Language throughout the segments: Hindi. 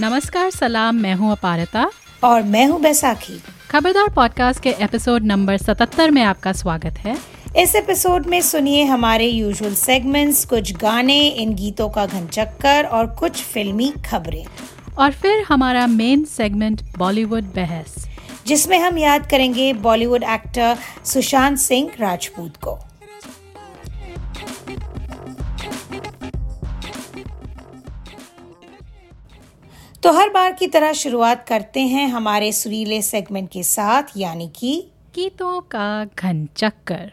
नमस्कार सलाम मैं हूँ अपारता। और मैं हूँ बैसाखी। खबरदार पॉडकास्ट के एपिसोड नंबर 77 में आपका स्वागत है। इस एपिसोड में सुनिए हमारे यूजुअल सेगमेंट्स कुछ गाने इन गीतों का घन चक्कर और कुछ फिल्मी खबरें। और फिर हमारा मेन सेगमेंट बॉलीवुड बहस। जिसमें हम याद करेंगे बॉलीवुड एक्टर सुशांत सिंह राजपूत को। तो हर बार की तरह शुरुआत करते हैं हमारे सुरीले सेगमेंट के साथ, यानी कि गीतों का घन चक्कर।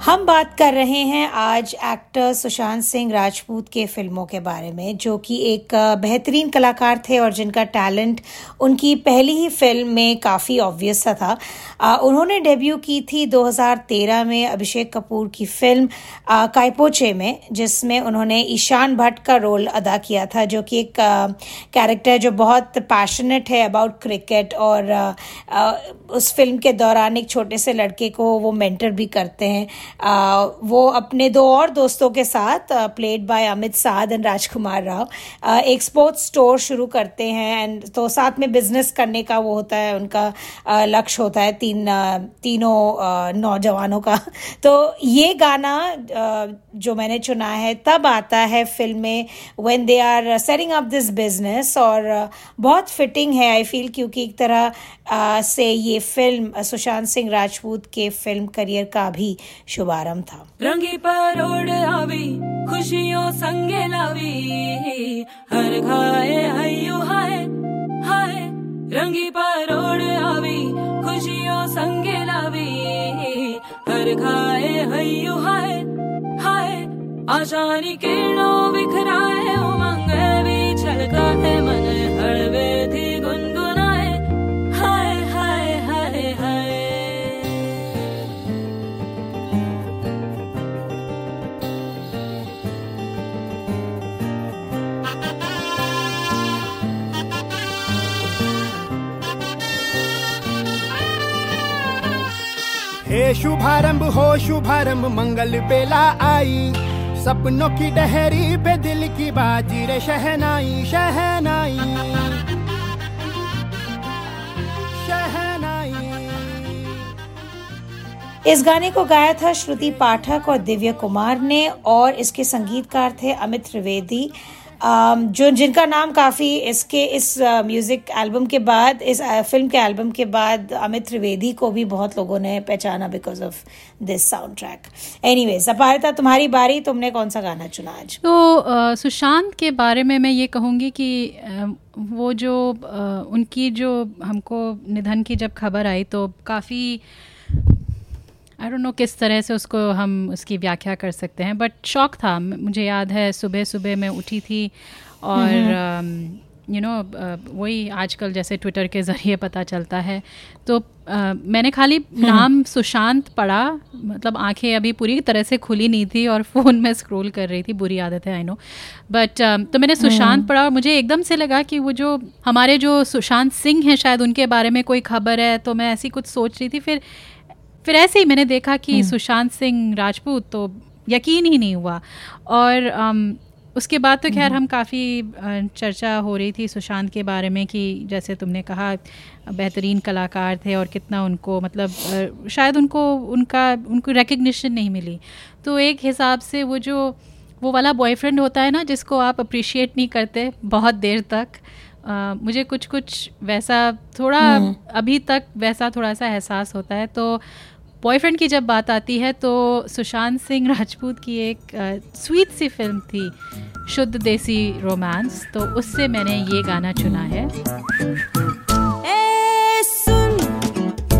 हम बात कर रहे हैं आज एक्टर सुशांत सिंह राजपूत के फ़िल्मों के बारे में जो कि एक बेहतरीन कलाकार थे और जिनका टैलेंट उनकी पहली ही फ़िल्म में काफ़ी ऑब्वियस सा था। आ, उन्होंने डेब्यू की थी 2013 में अभिषेक कपूर की फ़िल्म कायपोचे में जिसमें उन्होंने ईशान भट्ट का रोल अदा किया था जो कि एक कैरेक्टर जो बहुत पैशनेट है अबाउट क्रिकेट और आ, आ, उस फ़िल्म के दौरान एक छोटे से लड़के को वो मेंटर भी करते हैं। वो अपने दो और दोस्तों के साथ played by Amit Sadh and राजकुमार राव एक स्पोर्ट्स स्टोर शुरू करते हैं एंड तो साथ में बिज़नेस करने का वो होता है, उनका लक्ष्य होता है तीन तीनों नौजवानों का। तो ये गाना जो मैंने चुना है, तब आता है फ़िल्म में when they are setting up this business और बहुत फिटिंग है आई फील क्योंकि एक तरह से ये फ़िल्म सुशांत सिंह राजपूत के फ़िल्म करियर का भी शुभारंभ था। रंगी पर आवी, खुशियों संगे लावी। हर खाए हयू हाय हाय। रंगी पर ओढ़ आवी, खुशियों संगे लावी। हर खाए हयू, हाय। हाय आशानी किरणों बिखराए शुभारंभ हो, शुभारंभ मंगल बेला आई। सपनों की डहरी पे दिल की बाजी रे, शहनाई शहनाई। इस गाने को गाया था श्रुति पाठक और दिव्य कुमार ने और इसके संगीतकार थे अमित त्रिवेदी। जो जिनका नाम काफ़ी इसके इस म्यूज़िक uh, एल्बम के बाद इस फ़िल्म uh, के एल्बम के बाद अमित त्रिवेदी को भी बहुत लोगों ने पहचाना because of this soundtrack anyways Aparita तुम्हारी बारी तुमने कौन सा गाना चुना आज? तो uh, सुशांत के बारे में मैं ये कहूँगी कि uh, वो जो उनकी जो हमको निधन की जब खबर आई तो काफ़ी आई डोंट नो किस तरह से उसको हम उसकी व्याख्या कर सकते हैं बट शौक था मुझे याद है सुबह सुबह मैं उठी थी और यू नो um, uh, वही आजकल जैसे ट्विटर के ज़रिए पता चलता है तो uh, मैंने खाली हम्म। नाम सुशांत पढ़ा मतलब आँखें अभी पूरी तरह से खुली नहीं थी और फ़ोन में स्क्रॉल कर रही थी बुरी आदत है आई नो बट तो मैंने सुशांत हम्म। पढ़ा और मुझे एकदम से लगा कि वो जो हमारे जो सुशांत सिंह हैं शायद उनके बारे में कोई खबर है तो मैं ऐसी कुछ सोच रही थी फिर फिर ऐसे ही मैंने देखा कि हम्म। सुशांत सिंह राजपूत तो यकीन ही नहीं हुआ और उसके बाद तो खैर हम्म। हम काफ़ी चर्चा हो रही थी सुशांत के बारे में कि जैसे तुमने कहा बेहतरीन कलाकार थे और कितना उनको मतलब शायद उनको उनका उनको रिकग्निशन नहीं मिली तो एक हिसाब से वो जो वो वाला बॉयफ्रेंड होता है ना जिसको आप अप्रिशिएट नहीं करते बहुत देर तक आ, मुझे कुछ कुछ वैसा थोड़ा हम्म। अभी तक वैसा थोड़ा सा एहसास होता है तो बॉयफ्रेंड की जब बात आती है तो सुशांत सिंह राजपूत की एक स्वीट सी फ़िल्म थी शुद्ध देसी रोमांस तो उससे मैंने ये गाना चुना है। ए, सुन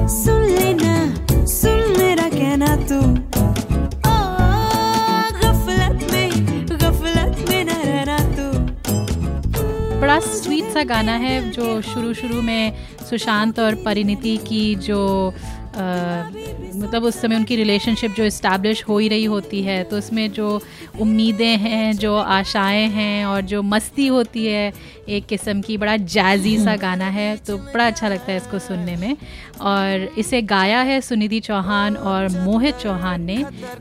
सुन लेना सुन मेरा कहना तू। बड़ा स्वीट सा गाना है जो शुरू शुरू में सुशांत और परिणीति की जो मतलब उस समय उनकी रिलेशनशिप जो इस्टेब्लिश हो ही रही होती है तो उसमें जो उम्मीदें हैं जो आशाएँ हैं और जो मस्ती होती है एक किस्म की बड़ा जैजी सा गाना है तो बड़ा अच्छा लगता है इसको सुनने में। और इसे गाया है सुनिधि चौहान और मोहित चौहान ने।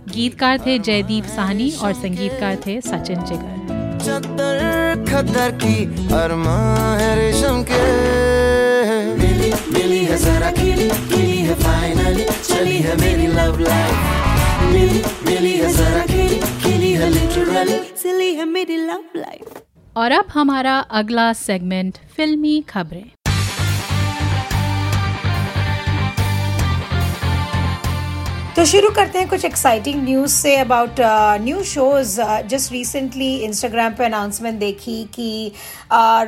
गीतकार थे जयदीप साहनी और संगीतकार थे सचिन जिगर। की अरमा है रेशम के। मिली मिली है खिली खिली। है फाइनली चली है मेरी लव लाइफ मिली मिली है जरा है लिटरली सिली है मेरी लव लाइफ और अब हमारा अगला सेगमेंट फिल्मी खबरें। तो शुरू करते हैं कुछ एक्साइटिंग न्यूज़ से about new shows just recently Instagram पे अनाउंसमेंट देखी कि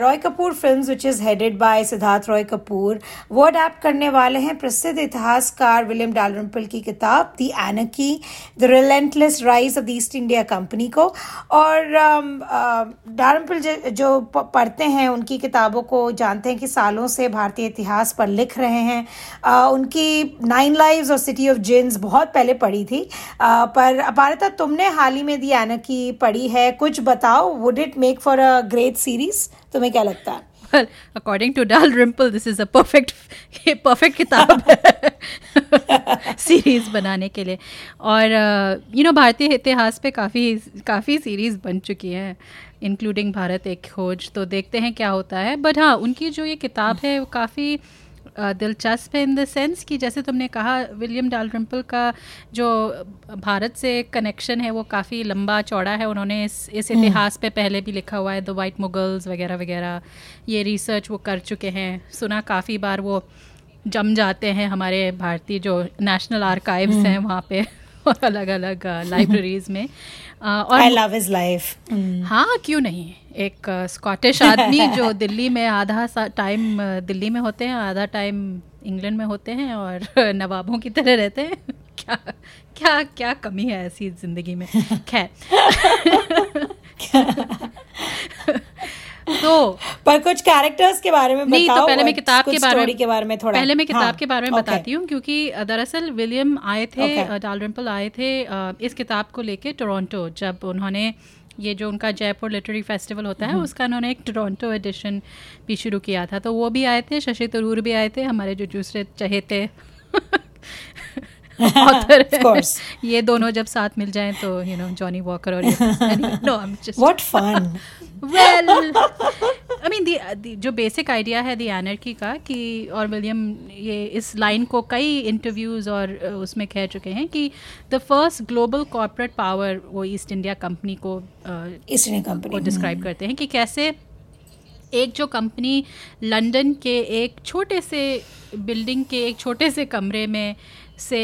Roy Kapur films which is headed by Siddharth Roy Kapur वो अडेप्ट करने वाले हैं प्रसिद्ध इतिहासकार विलियम डालरम्पल की किताब the एनकी the relentless rise of the East India company को. और डालरम्पल um, uh, जो पढ़ते हैं उनकी किताबों को जानते हैं कि सालों से भारतीय इतिहास पर लिख रहे हैं। Uh, उनकी नाइन लाइव्स और सिटी ऑफ़ जिन्स बहुत बहुत पहले पढ़ी थी। आ, पर अपारिता तुमने हाल ही में दी की पढ़ी है। कुछ बताओ would it make for a great series तुम्हें क्या लगता है? Well according to dal rimple this is a perfect perfect किताब सीरीज़ बनाने के लिए। और यू नो भारतीय इतिहास पे काफ़ी काफ़ी सीरीज़ बन चुकी हैं इंक्लूडिंग भारत एक खोज। तो देखते हैं क्या होता है। बट हाँ उनकी जो ये किताब है वो काफ़ी दिलचस्प है इन द सेंस कि जैसे तुमने कहा विलियम डालरम्पल का जो भारत से कनेक्शन है वो काफ़ी लंबा चौड़ा है उन्होंने इस इस हम्म। इतिहास पे पहले भी लिखा हुआ है द वाइट मुगल्स वगैरह वगैरह ये रिसर्च वो कर चुके हैं सुना काफ़ी बार वो जम जाते हैं हमारे भारतीय जो नेशनल आर्काइव्स हम्म। हैं वहाँ पे और अलग अलग लाइब्रेरीज में। और आई लव हिज लाइफ हाँ क्यों नहीं? एक स्कॉटिश आदमी जो दिल्ली में आधा टाइम दिल्ली में होते हैं आधा टाइम इंग्लैंड में होते हैं और नवाबों की तरह रहते हैं। क्या क्या क्या कमी है ऐसी ज़िंदगी में? खैर। तो पर कुछ कैरेक्टर्स के बारे में नहीं तो पहले मैं किताब के बारे में के बारे में थोड़ा पहले मैं किताब हाँ, के बारे में okay. बताती हूँ क्योंकि दरअसल विलियम आए थे डालरिम्पल आए थे इस किताब को लेके टोरंटो जब उन्होंने ये जो उनका जयपुर लिटरेरी फेस्टिवल होता है हम्म। उसका उन्होंने एक टोरंटो एडिशन भी शुरू किया था तो वो भी आए थे शशि तरूर भी आए थे हमारे जो दूसरे चहेते ऑथर ऑफ़ कोर्स ये दोनों जब साथ मिल जाएँ तो यू नो जॉनी वॉकर और no I am just what fun well I mean जो बेसिक आइडिया है दी एनर्की का कि और विलियम ये इस लाइन को कई इंटरव्यूज़ और उसमें कह चुके हैं कि the first global corporate power वो ईस्ट इंडिया कंपनी को ईस्ट इंडिया कंपनी को डिस्क्राइब हम्म। करते हैं कि कैसे एक जो कंपनी लंदन के एक छोटे से बिल्डिंग के एक छोटे से कमरे में से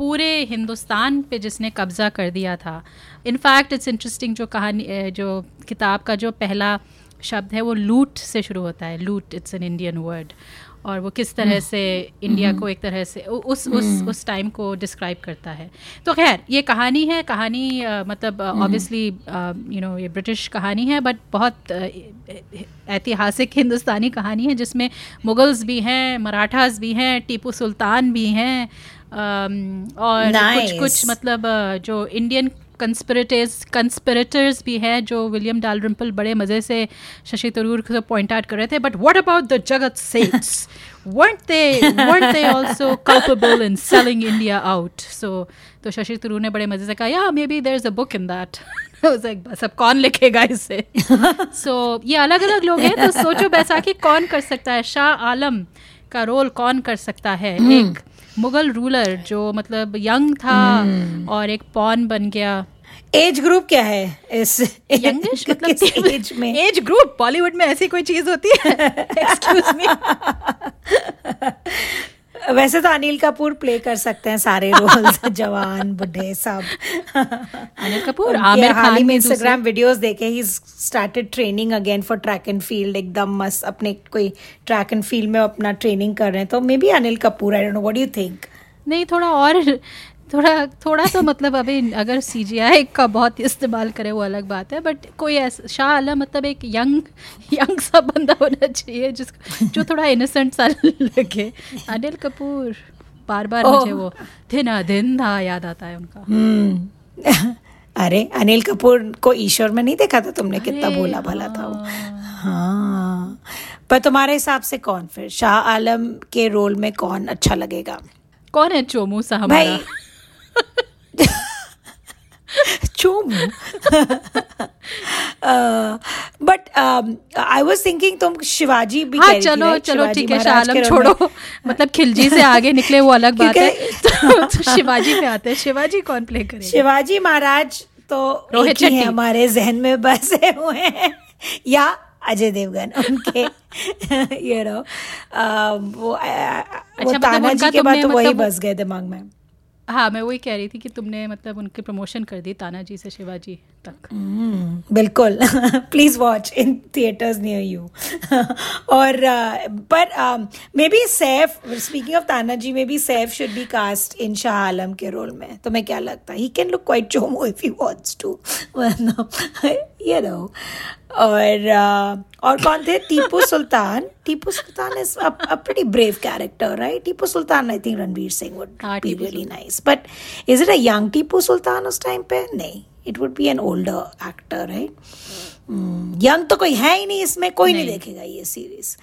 पूरे हिंदुस्तान पे जिसने कब्ज़ा कर दिया था। इनफैक्ट इट्स इंटरेस्टिंग जो कहानी जो किताब का जो पहला शब्द है वो लूट से शुरू होता है। लूट इट्स एन इंडियन वर्ड और वो किस तरह से इंडिया को एक तरह से उस उस उस टाइम को डिस्क्राइब करता है। तो खैर ये कहानी है। कहानी uh, मतलब ऑब्वियसली यू नो ये ब्रिटिश कहानी है बट बहुत ऐतिहासिक हिंदुस्तानी कहानी है जिसमें मुगल्स भी हैं मराठास भी हैं टीपू सुल्तान भी हैं और nice. कुछ कुछ मतलब जो इंडियन कंस्पिरेटर्स कंस्पिरेटर्स भी हैं जो विलियम डालरिम्पल बड़े मज़े से शशि तरूर को पॉइंट आउट कर रहे थे। But what about the Jagat Seths weren't they weren't they also culpable in selling India out? So तो शशि तरूर ने बड़े मज़े से कहा या maybe there is a book in that बस अब कौन लिखेगा इससे सो so, ये अलग अलग लोग हैं तो सोचो बैसाखी कौन कर सकता है? शाह आलम का रोल कौन कर सकता है? hmm. एक मुगल रूलर जो मतलब यंग था hmm. और एक पॉन बन गया। एज ग्रुप क्या है? इस यंगिश मतलब एज में? एज ग्रुप बॉलीवुड में ऐसी कोई चीज़ होती है? एक्सक्यूज मी वैसे तो अनिल कपूर प्ले कर सकते हैं सारे रोल्स जवान बुढ़े सब। अनिल कपूर आमिर खान में इंस्टाग्राम वीडियोस देखे ही started training again for track and field एकदम मस्त अपने कोई ट्रैक एंड फ़ील्ड में अपना ट्रेनिंग कर रहे हैं। तो maybe Anil Kapoor I don't know what do you think नहीं थोड़ा और थोड़ा थोड़ा तो मतलब अभी अगर सी जी आई का बहुत इस्तेमाल करे वो अलग बात है बट कोई ऐसा शाह आलम मतलब एक यंग यंग सा बंदा होना चाहिए जिसको जो थोड़ा इनोसेंट सा लगे। अनिल कपूर बार बार oh. मुझे वो दिन दिन था याद आता है उनका। हम्म। अरे अनिल कपूर को ईश्वर में नहीं देखा था तुमने? कितना भोला भला था वो। हाँ।, हाँ। पर तुम्हारे हिसाब से कौन फिर? शाह आलम के रोल में कौन अच्छा लगेगा? कौन है चोमू सा हमारा? चोमू। बट आई वाज थिंकिंग तुम शिवाजी भी हाँ चलो? चलो ठीक है शालम छोड़ो। मतलब खिलजी से आगे निकले वो अलग बात है। क्योंकि- तो शिवाजी पे आते हैं। शिवाजी कौन प्ले करेगा? शिवाजी महाराज तो रोहित ही हमारे जहन में बसे हुए हैं। या अजय देवगन उनके यू नो वो अ, वो मतलब ताना उनका जी के बाद तो वही मतलब- बस गए दिमाग में। हाँ मैं वही कह रही थी कि तुमने मतलब उनकी प्रमोशन कर दी ताना जी से शिवाजी। तक। हम्म, बिल्कुल। Please watch in theaters near you और पर maybe Saif speaking of Tanaji maybe Saif should be cast in Shah Alam के रोल में। तो मैं क्या लगता है? He can look quite चोमो if he wants to you know और uh, और कौन थे? Tipu Sultan Tipu Sultan is a pretty brave character right Tipu Sultan I think Ranveer Singh would be really nice but is it a young Tipu Sultan उस टाइम पे? नहीं। It would be an older actor right young तो कोई है ही नहीं इसमें कोई नहीं, नहीं। देखेगा ये series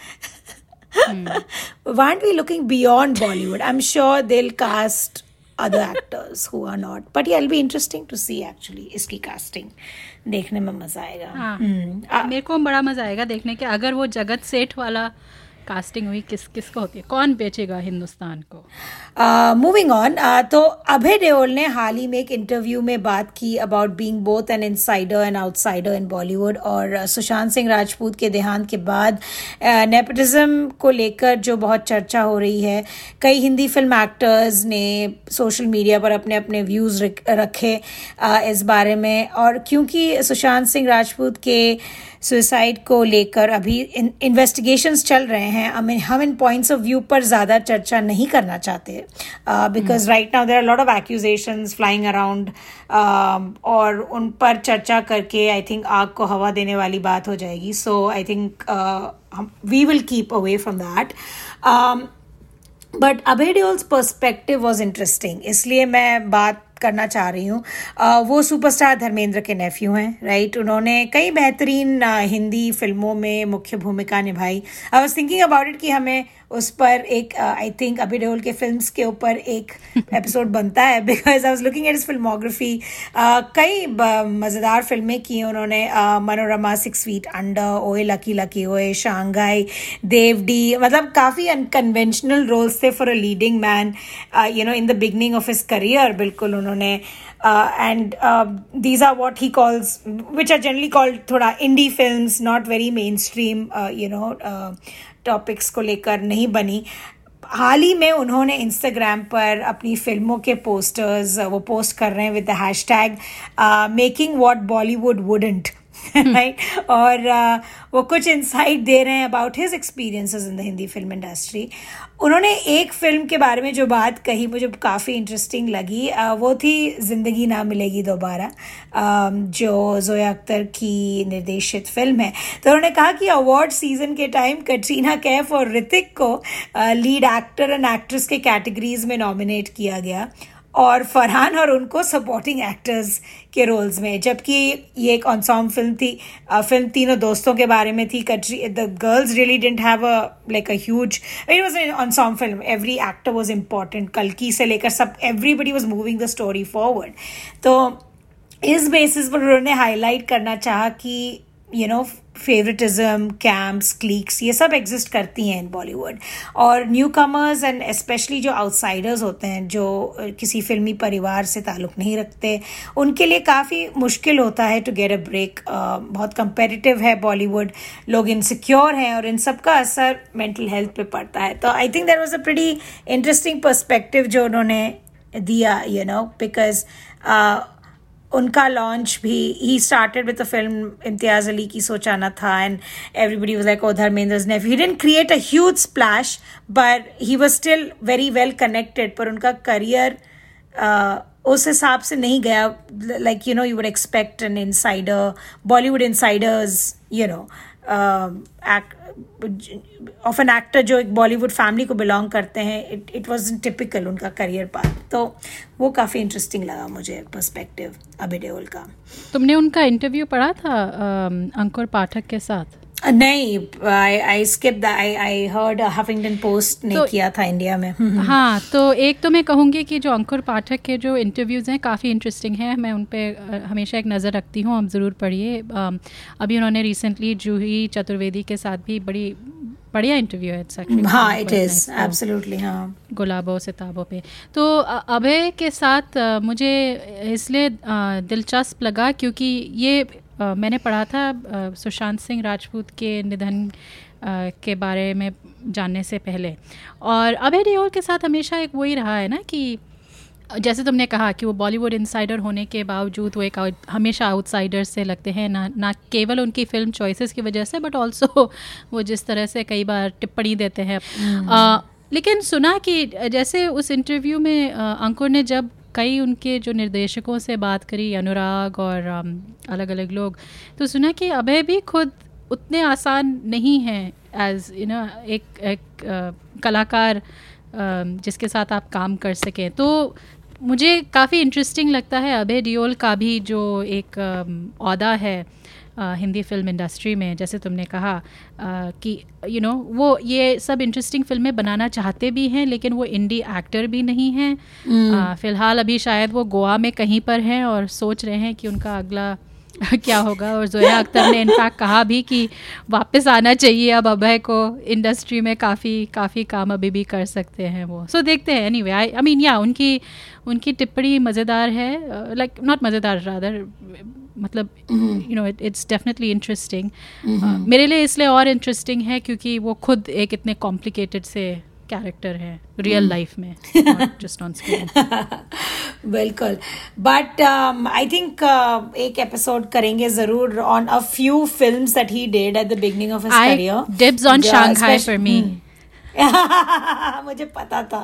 won't be looking beyond Bollywood I am sure they'll cast other actors who are not. But yeah it'll be interesting to see actually इसकी कास्टिंग देखने में मज़ा आएगा. हाँ। हम्म, मेरे को बड़ा मज़ा आएगा देखने के अगर वो जगत सेठ वाला कास्टिंग हुई किस किसको होती है? कौन बेचेगा हिंदुस्तान को? मूविंग ऑन तो अभय देओल ने हाल ही में एक इंटरव्यू में बात की about being both an insider and outsider in Bollywood और uh, सुशांत सिंह राजपूत के देहांत के बाद नेपोटिज्म को लेकर जो बहुत चर्चा हो रही है कई हिंदी फ़िल्म एक्टर्स ने सोशल मीडिया पर अपने अपने व्यूज़ रखे uh, इस बारे में और क्योंकि सुशांत सिंह राजपूत के सुसाइड को लेकर अभी इन्वेस्टिगेशंस चल रहे हैं। हम हम इन पॉइंट्स ऑफ़ व्यू पर ज़्यादा चर्चा नहीं करना चाहते because right now there are lot of accusations flying around और उन पर चर्चा करके आई थिंक आग को हवा देने वाली बात हो जाएगी। So I think we will keep away from that but Abhay Deol's perspective was interesting इसलिए मैं बात करना चाह रही हूँ। वो सुपरस्टार धर्मेंद्र के नेफ्यू हैं राइट उन्होंने कई बेहतरीन हिंदी फ़िल्मों में मुख्य भूमिका निभाई। I was thinking about it कि हमें उस पर एक आई थिंक अभी देओल के फिल्म्स के ऊपर एक एपिसोड बनता है because I was looking at इस फिल्मोग्राफी कई मज़ेदार फ़िल्में की उन्होंने Manorama six feet under Oye lucky lucky Oye Shanghai Dev.D मतलब काफ़ी अनकन्वेंशनल रोल्स थे for a leading man you know in the beginning of his career बिल्कुल उन्होंने and these are what he calls which are generally called थोड़ा indie film not very mainstream you know topics को लेकर नहीं बनी। हाल ही में उन्होंने इंस्टाग्राम पर अपनी फ़िल्मों के पोस्टर्स वो पोस्ट कर रहे हैं with the hashtag making what Bollywood wouldn't right और uh, वो कुछ इंसाइट दे रहे हैं about his experiences in the Hindi film industry उन्होंने एक फ़िल्म के बारे में जो बात कही मुझे काफ़ी इंटरेस्टिंग लगी uh, वो थी ज़िंदगी ना मिलेगी दोबारा um, जो जोया अख्तर की निर्देशित फ़िल्म है। तो उन्होंने कहा कि अवार्ड सीज़न के टाइम कटरीना कैफ और ऋतिक को लीड एक्टर एंड एक्ट्रेस के कैटेगरीज में नॉमिनेट किया गया। और फरहान और उनको सपोर्टिंग एक्टर्स के रोल्स में, जबकि ये एक ऑनसॉम फ़िल्म थी। फ़िल्म तीनों दोस्तों के बारे में थी। कटरी the girls really didn't have a like a huge it was an ensemble film every actor was important कल्की से लेकर सब everybody was moving the story forward तो इस बेसिस पर उन्होंने हाईलाइट करना चाहा कि you know favouritism camps cliques ये सब एग्जिस्ट करती हैं इन बॉलीवुड और न्यू कमर्स एंड स्पेशली जो आउटसाइडर्स होते हैं, जो किसी फिल्मी परिवार से ताल्लुक़ नहीं रखते, उनके लिए काफ़ी मुश्किल होता है टू गेट अ ब्रेक बहुत कंपेटिटिव है बॉलीवुड लोग इनसिक्योर हैं और इन सब का असर मेंटल हेल्थ पे पड़ता है. तो I think there was a pretty interesting perspective जो उन्होंने दिया यू नो बिकॉज़ उनका लॉन्च भी ही started with a film Imtiaz Ali की Socha Na Tha and everybody was like oh Dharmendra nephew he didn't create a huge splash but he was still very well connected पर उनका करियर उस हिसाब से नहीं गया like you know you would expect an insider Bollywood insiders you know of an actor जो एक बॉलीवुड फैमिली को बिलोंग करते हैं इट इट वॉज़ टिपिकल उनका करियर पाथ तो वो काफ़ी इंटरेस्टिंग लगा मुझे पर्सपेक्टिव देओल का। तुमने उनका इंटरव्यू पढ़ा था अंकुर पाठक के साथ? नहीं I I skip I I heard Huffington Post ने तो- किया था इंडिया में। हाँ तो एक तो मैं कहूँगी कि जो अंकुर पाठक के जो इंटरव्यूज़ हैं काफ़ी इंटरेस्टिंग हैं। मैं उन पर हमेशा एक नज़र रखती हूँ आप ज़रूर पढ़िए। अभी उन्होंने रिसेंटली जूही चतुर्वेदी के साथ भी बड़ी बढ़िया इंटरव्यू है हाँ इट इज़ एब्सोल्युटली हाँ। गुलाबों सिताबों पे। तो अभय के साथ मुझे इसलिए दिलचस्प लगा क्योंकि ये मैंने पढ़ा था सुशांत सिंह राजपूत के निधन अ, के बारे में जानने से पहले। और अभय देओल के साथ हमेशा एक वही रहा है ना कि जैसे तुमने कहा कि वो बॉलीवुड इनसाइडर होने के बावजूद वो एक हमेशा आउटसाइडर से लगते हैं ना ना केवल उनकी फ़िल्म चॉइसेस की वजह से बट ऑल्सो वो जिस तरह से कई बार टिप्पणी देते हैं। लेकिन सुना कि जैसे उस इंटरव्यू में अंकुर ने जब कई उनके जो निर्देशकों से बात करी अनुराग और अलग अलग लोग तो सुना कि अभय भी खुद उतने आसान नहीं हैं एज यू नो एक एक आ, कलाकार आ, जिसके साथ आप काम कर सकें। तो मुझे काफ़ी इंटरेस्टिंग लगता है अभय डियोल का भी जो एक अहदा है। हिंदी फ़िल्म इंडस्ट्री में जैसे तुमने कहा कि यू नो वो ये सब इंटरेस्टिंग फ़िल्में बनाना चाहते भी हैं लेकिन वो इंडी एक्टर भी नहीं हैं। अ, फ़िलहाल अभी शायद वो गोवा में कहीं पर हैं और सोच रहे हैं कि उनका अगला क्या होगा? और जोया अख्तर ने इनफैक्ट कहा भी कि वापस आना चाहिए अब अभय को। इंडस्ट्री में काफ़ी काफ़ी काम अभी भी कर सकते हैं वो। सो so, देखते हैं any way I I mean या उनकी उनकी टिप्पणी मज़ेदार है। लाइक नॉट मज़ेदार रादर मतलब you know it it's definitely interesting मेरे लिए इसलिए और इंटरेस्टिंग है क्योंकि वो खुद एक इतने कॉम्प्लिकेटेड से कैरेक्टर है रियल लाइफ में जस्ट ऑन स्क्रीन बिल्कुल। बट आई थिंक एक एपिसोड करेंगे ज़रूर on a few films that he did at the beginning of his career dibs on Shanghai for me. मुझे पता था।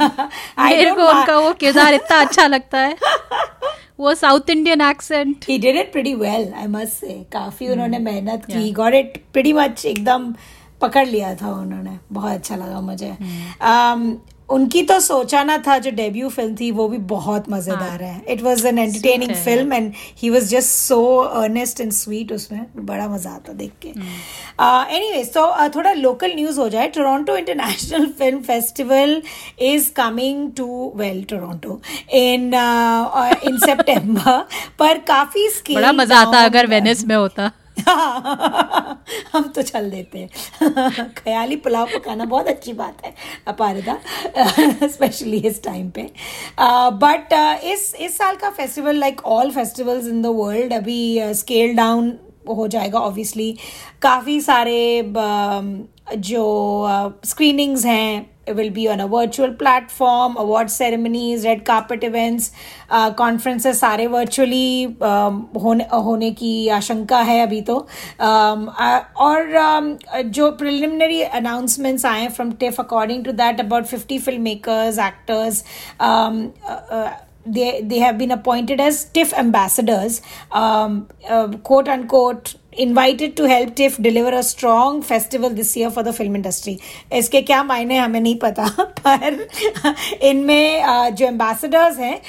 मेरे को उनका वो किरदार इतना अच्छा लगता है। वो south Indian accent he did it pretty well i must say काफ़ी उन्होंने मेहनत की गॉट इट pretty मच एकदम पकड़ लिया था उन्होंने। बहुत अच्छा लगा मुझे। Um, उनकी तो सोचा ना था जो डेब्यू फ़िल्म थी वो भी बहुत मज़ेदार है। It was an entertaining film and he. Was just so earnest and sweet उसमें। बड़ा मज़ा आता देख के। एनीवेज तो uh, थोड़ा लोकल न्यूज़ हो जाए। Toronto International Film Festival is coming to well Toronto in in सितंबर पर काफ़ी स्केल बड़ा मज़ा आता अगर वेनिस में होता। हम तो चल देते हैं। ख्याली पुलाव पकाना बहुत अच्छी बात है अपारदा स्पेशली इस टाइम पे। बट uh, uh, इस इस साल का festival like all festivals in the world अभी स्केल डाउन हो जाएगा ऑब्वियसली काफ़ी सारे um, जो स्क्रीनिंग्स हैं will be on a virtual platform award ceremonies red carpet events uh, conferences सारे virtually um, होने होने की आशंका है अभी तो um, uh, और um, जो preliminary announcements आए from TIFF according to that about 50 filmmakers actors um, uh, uh, they they have been appointed as TIFF ambassadors, um, uh, quote unquote, invited to help TIFF deliver a strong festival this year for the film industry इसके क्या मायने हमें नहीं पता, पर इनमें जो एम्बेसडर्स हैं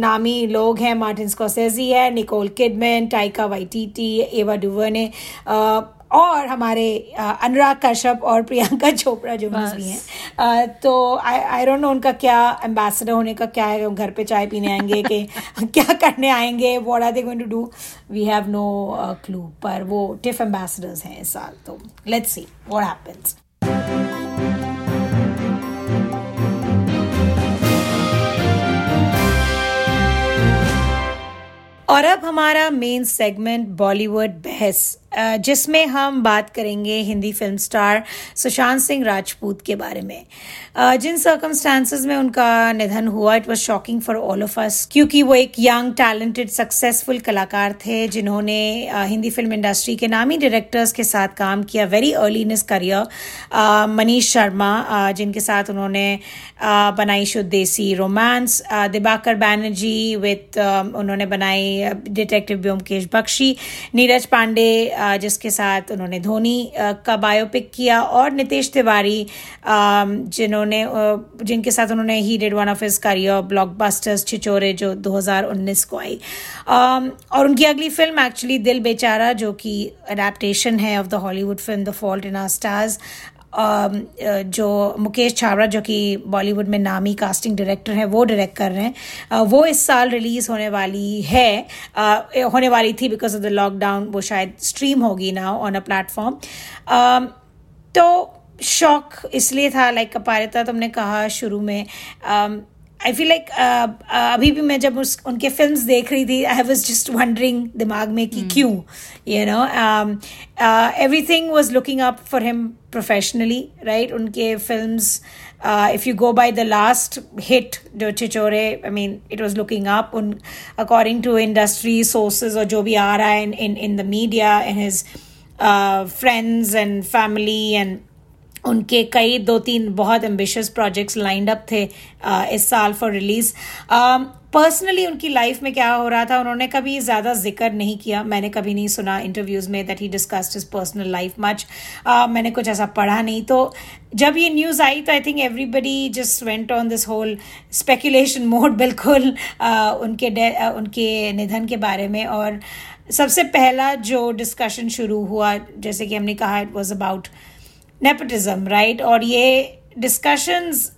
नामी लोग हैं मार्टिन स्कोसेजी है Nicole Kidman Taika Waititi Ava DuVernay ने और हमारे अनुराग कश्यप और प्रियंका चोपड़ा जो। भी हैं तो आई डोंट नो उनका क्या एम्बेसडर होने का क्या है घर पे चाय पीने आएँगे कि क्या करने आएँगे what are they going to do we have no clue पर वो टिफ एम्बेसडर्स हैं इस साल तो लेट्स सी व्हाट हैपेंस और अब हमारा मेन सेगमेंट बॉलीवुड बहस। जिसमें हम बात करेंगे हिंदी फ़िल्म स्टार सुशांत सिंह राजपूत के बारे में। जिन सर्कमस्टांसेस में उनका निधन हुआ it was shocking for all of us क्योंकि वो एक यंग टैलेंटेड सक्सेसफुल कलाकार थे, जिन्होंने हिंदी फ़िल्म इंडस्ट्री के नामी डायरेक्टर्स के साथ काम किया वेरी अर्ली इन इस करियर मनीष शर्मा जिनके साथ उन्होंने बनाई शुद्ध देसी रोमांस दिबाकर बैनर्जी विथ उन्होंने बनाई डिटेक्टिव ब्योमकेश बख्शी। नीरज पांडे जिसके साथ उन्होंने धोनी का बायोपिक किया और नितेश तिवारी जिन्होंने जिनके साथ उन्होंने he did one of his career blockbusters Chhichhore जो 2019 को आई। और उनकी अगली फ़िल्म एक्चुअली दिल बेचारा, जो कि अडेप्टेशन है of the Hollywood film the fault in our stars जो मुकेश छाबड़ा, जो कि बॉलीवुड में नामी कास्टिंग डायरेक्टर हैं, वो डायरेक्ट कर रहे हैं। वो इस साल रिलीज़ होने वाली है। होने वाली थी बिकॉज़ ऑफ़ द लॉकडाउन वो शायद स्ट्रीम होगी ना ऑन अ प्लेटफॉर्म तो शौक इसलिए था लाइक कपारिता तुमने कहा शुरू में। आई फील लाइक अभी भी मैं जब उस उनके फिल्म्स देख रही थी आई वॉज़ जस्ट वंडरिंग दिमाग में कि क्यों you know everything was looking up for him professionally right उनके films if you go by the last hit जो Chhichhore I mean it was looking up उन अकॉर्डिंग टू इंडस्ट्री सोर्सेज और जो भी आ रहा है in in the media in his friends and family and उनके कई दो तीन बहुत एम्बिशियस प्रोजेक्ट्स लाइंड अप थे uh, इस साल फॉर रिलीज़ पर्सनली उनकी लाइफ में क्या हो रहा था उन्होंने कभी ज़्यादा ज़िक्र नहीं किया। मैंने कभी नहीं सुना इंटरव्यूज़ में that he discussed his personal life much मैंने कुछ ऐसा पढ़ा नहीं। तो जब ये न्यूज़ आई तो I think everybody just went on this whole speculation mode बिल्कुल uh, उनके uh, उनके निधन के बारे में। और सबसे पहला जो डिस्कशन शुरू हुआ जैसे कि हमने कहा it was about nepotism right और ये डिस्कशंस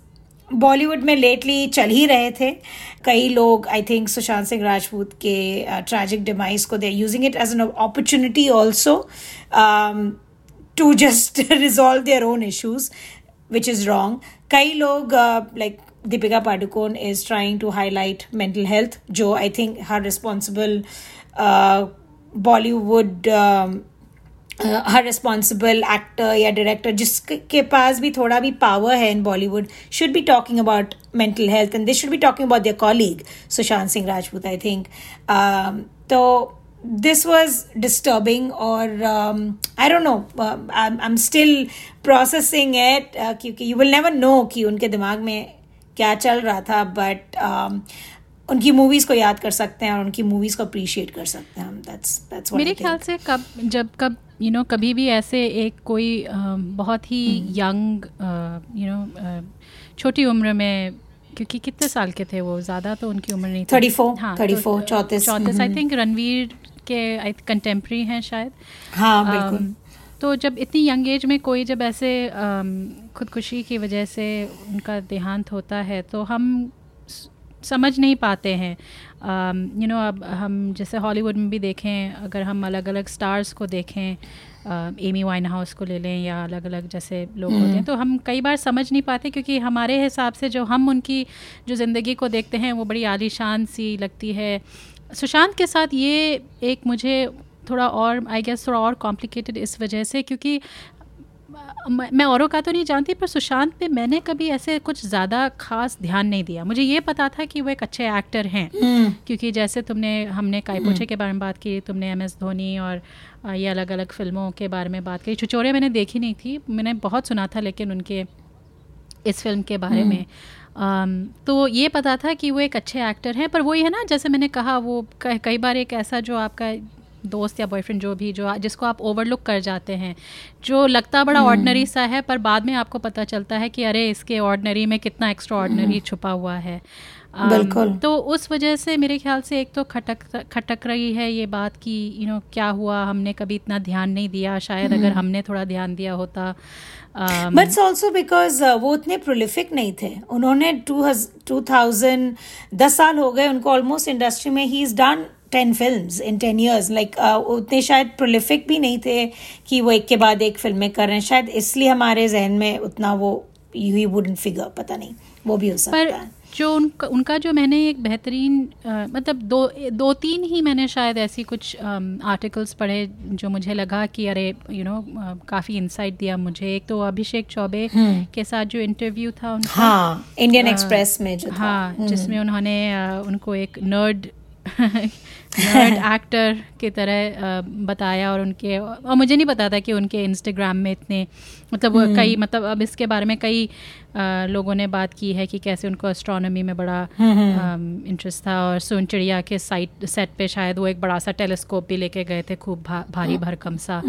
बॉलीवुड में लेटली चल ही रहे थे। कई लोग आई थिंक सुशांत सिंह राजपूत के ट्रैजिक डिमाइस को they using it as an opportunity also to just resolve their own issues which is wrong कई लोग like Deepika Padukone is trying to highlight mental health जो आई थिंक हर रिस्पॉन्सिबल uh, um, हर रिस्पॉन्सिबल एक्टर या डायरेक्टर जिसके पास भी थोड़ा भी पावर है in Bollywood should be talking about mental health and they should be talking about their colleague Sushant Singh Rajput I think तो or um, i don't know uh, I'm, I'm still processing it uh, क्योंकि you will never know कि उनके दिमाग में क्या चल रहा था बट उनकी मूवीज़ को याद कर सकते हैं और उनकी मूवीज़ को अप्रिशिएट कर सकते हैं हम। दैट्स दैट्स मेरे ख्याल से कब जब कब यू you नो know, कभी भी ऐसे एक कोई बहुत ही यंग यू नो छोटी उम्र में क्योंकि कितने साल के थे वो? ज़्यादा तो उनकी उम्र नहीं थी। 34, हाँ, 34, तो, 34, चौंतीस आई थिंक रणवीर के आई कंटेम्प्री हैं शायद। हाँ बिल्कुल। तो जब इतनी यंग एज में कोई जब ऐसे खुदकुशी की वजह से उनका देहांत होता है तो हम समझ नहीं पाते हैं। यू नो अब हम जैसे हॉलीवुड में भी देखें अगर हम अलग अलग स्टार्स को देखें एमी वाइन हाउस को ले लें या अलग अलग जैसे लोग होते हैं तो हम कई बार समझ नहीं पाते क्योंकि हमारे हिसाब से जो हम उनकी जो ज़िंदगी को देखते हैं वो बड़ी आलीशान सी लगती है। सुशांत के साथ ये एक मुझे थोड़ा और आई गेस थोड़ा और कॉम्प्लिकेटेड इस वजह से क्योंकि मैं औरों का तो नहीं जानती पर सुशांत पे मैंने कभी ऐसे कुछ ज़्यादा खास ध्यान नहीं दिया। मुझे ये पता था कि वो एक अच्छे एक्टर हैं। क्योंकि जैसे तुमने हमने कायपोछे के बारे में बात की तुमने एम एस धोनी और ये अलग अलग फ़िल्मों के बारे में बात की। छुचोरे मैंने देखी नहीं थी मैंने बहुत सुना था लेकिन उनके इस फ़िल्म के बारे में। अम, तो ये पता था कि वो एक अच्छे एक्टर हैं पर वही है ना जैसे मैंने कहा वो कई बार एक ऐसा जो आपका दोस्त या बॉयफ्रेंड जो भी जो जिसको आप ओवरलुक कर जाते हैं जो लगता बड़ा ऑर्डनरी सा है पर बाद में आपको पता चलता है कि अरे इसके ऑर्डनरी में कितना एक्स्ट्रा ऑर्डनरी छुपा हुआ है। अम, बिल्कुल। तो उस वजह से मेरे ख्याल से एक तो खटक खटक रही है ये बात कि यू नो क्या हुआ हमने कभी इतना ध्यान नहीं दिया शायद अगर हमने थोड़ा ध्यान दिया होता बट ऑल्सो बिकॉज़ वो उतने प्रोलिफिक नहीं थे। उन्होंने टू टू थाउज़ेंड दस साल हो गए उनको ऑलमोस्ट इंडस्ट्री में he is done ten film in ten years like उतने शायद प्रोलिफिक भी नहीं थे कि वो एक के बाद एक फ़िल्में कर रहे हैं। शायद इसलिए हमारे जहन में उतना वो यू वुडन फिगर पता नहीं। वो भी हो सकता है। जो उनका उनका जो मैंने एक बेहतरीन मतलब दो दो तीन ही मैंने शायद ऐसी कुछ आर्टिकल्स पढ़े जो मुझे लगा कि अरे यू नो काफ़ी इंसाइट दिया मुझे। एक तो अभिषेक चौबे के साथ जो इंटरव्यू था उनका। हाँ इंडियन एक्सप्रेस में जो हाँ जिसमें उन्होंने उनको एक नर्ड एक्टर की तरह बताया और उनके और मुझे नहीं पता था कि उनके इंस्टाग्राम में इतने मतलब हम्म। कई मतलब अब इसके बारे में कई लोगों ने बात की है कि कैसे उनको एस्ट्रोनॉमी में बड़ा इंटरेस्ट था और सोन चिड़िया के साइट सेट पे शायद वो एक बड़ा सा टेलीस्कोप भी लेके गए थे खूब भा, भारी भरकम सा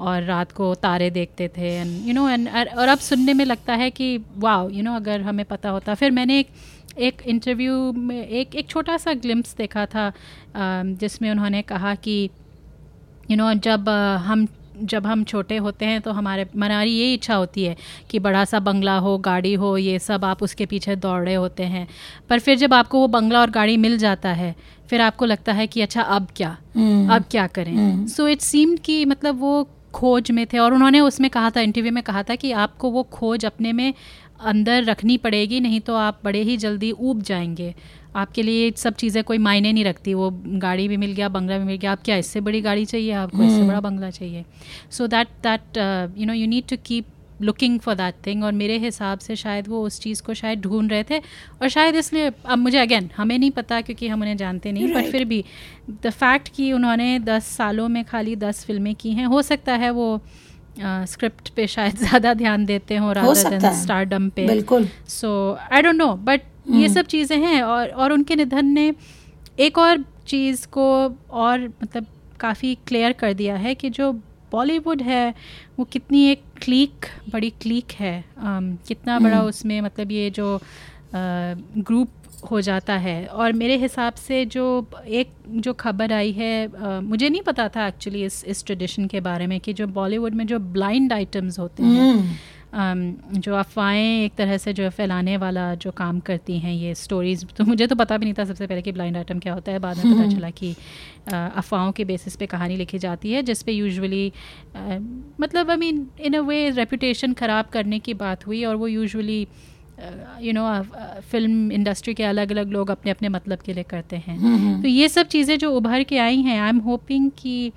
और रात को तारे देखते थे एंड यू नो एंड और अब सुनने में लगता है कि वाह यू नो अगर हमें पता होता फिर मैंने एक एक इंटरव्यू में एक एक छोटा सा ग्लिम्स देखा था जिसमें उन्होंने कहा कि यू नो जब हम जब हम छोटे होते हैं तो हमारे हमारी ये इच्छा होती है कि बड़ा सा बंगला हो गाड़ी हो ये सब आप उसके पीछे दौड़ रहे होते हैं। पर फिर जब आपको वो बंगला और गाड़ी मिल जाता है फिर आपको लगता है कि अच्छा अब क्या? hmm. अब क्या करें? सो इट सीम कि मतलब वो खोज में थे और उन्होंने उसमें कहा था इंटरव्यू में कहा था कि आपको वो खोज अपने में अंदर रखनी पड़ेगी नहीं तो आप बड़े ही जल्दी ऊब जाएँगे। आपके लिए सब चीज़ें कोई मायने नहीं रखती। वो गाड़ी भी मिल गया बंगला भी मिल गया। आप क्या इससे बड़ी गाड़ी चाहिए आपको इससे बड़ा बंगला चाहिए। So that that you know you need to keep looking for that thing और मेरे हिसाब से शायद वो उस चीज़ को शायद ढूंढ रहे थे। और शायद इसलिए अब मुझे अगेन हमें नहीं पता क्योंकि हम उन्हें जानते नहीं right. पर फिर भी द फैक्ट कि उन्होंने दस सालों में खाली दस फ़िल्में की हैं हो सकता है वो स्क्रिप्ट uh, पे शायद ज़्यादा ध्यान देते हो रादर देन स्टारडम पे। बिल्कुल। So I don't know but ये सब चीज़ें हैं और और उनके निधन ने एक और चीज़ को और मतलब काफ़ी क्लियर कर दिया है कि जो बॉलीवुड है वो कितनी एक क्लीक बड़ी क्लीक है। um, कितना बड़ा हम्म। उसमें मतलब ये जो ग्रुप हो जाता है और मेरे हिसाब से जो एक जो खबर आई है uh, मुझे नहीं पता था एक्चुअली इस इस ट्रेडिशन के बारे में कि जो बॉलीवुड में जो ब्लाइंड आइटम्स होते हैं हम्म। जो अफवाहें एक तरह से जो फैलाने वाला जो काम करती हैं ये स्टोरीज़ तो मुझे तो पता भी नहीं था सबसे पहले कि ब्लाइंड आइटम क्या होता है बाद में पता हम्म। चला कि अफवाहों के बेसिस पे कहानी लिखी जाती है जिस पे यूजुअली मतलब I mean in a way reputation ख़राब करने की बात हुई और वो usually you know film industry के अलग अलग लोग अपने अपने मतलब के लिए करते हैं। हम्म, हम्म। तो ये सब चीज़ें जो उभर के आई हैं आई एम होपिंग कि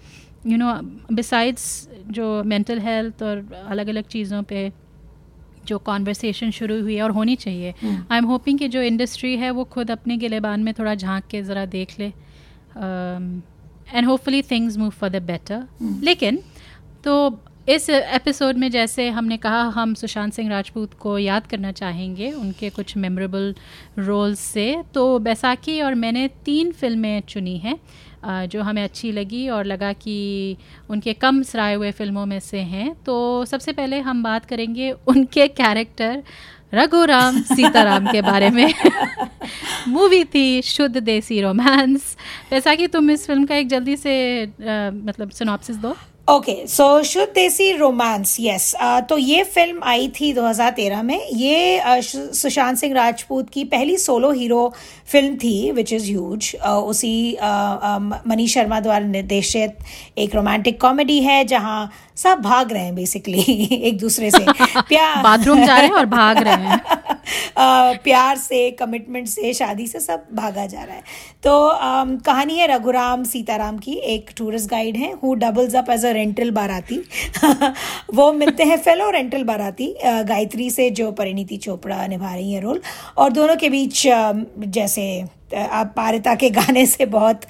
यू नो बिसाइड्स जो मेंटल हेल्थ और अलग अलग चीज़ों पे जो कॉन्वर्सेशन शुरू हुई है और होनी चाहिए आई एम होपिंग कि जो इंडस्ट्री है वो खुद अपने गिलेबान में थोड़ा झाँक के ज़रा देख ले। And hopefully things move for the better लेकिन तो इस एपिसोड में जैसे हमने कहा हम सुशांत सिंह राजपूत को याद करना चाहेंगे उनके कुछ मेमोरेबल रोल्स से। तो बैसाखी और मैंने तीन फ़िल्में चुनी हैं जो हमें अच्छी लगी और लगा कि उनके कम सराए हुए फ़िल्मों में से हैं। तो सबसे पहले हम बात करेंगे उनके कैरेक्टर रघुराम सीताराम के बारे में। मूवी थी शुद्ध देसी रोमांस कि तुम इस फ़िल्म का एक जल्दी से आ, मतलब सिनॉप्सिस दो। ओके सो शुद्ध देसी रोमांस यस तो ये फ़िल्म आई थी 2013 में. ये uh, सुशांत सिंह राजपूत की पहली सोलो हीरो फ़िल्म थी विच इज़ ह्यूज उसी मनीष uh, शर्मा द्वारा निर्देशित एक रोमांटिक कॉमेडी है जहाँ सब भाग रहे हैं बेसिकली एक दूसरे से. प्यार बाथरूम जा रहे हैं और भाग रहे हैं. प्यार से कमिटमेंट से शादी से सब भागा जा रहा है. तो कहानी है रघुराम सीताराम की एक टूरिस्ट गाइड है who doubles up as a rental baraati वो मिलते हैं फेलो रेंटल बाराती गायत्री से जो परिणीति चोपड़ा निभा रही है रोल और दोनों के बीच जैसे आप पारिता के गाने से बहुत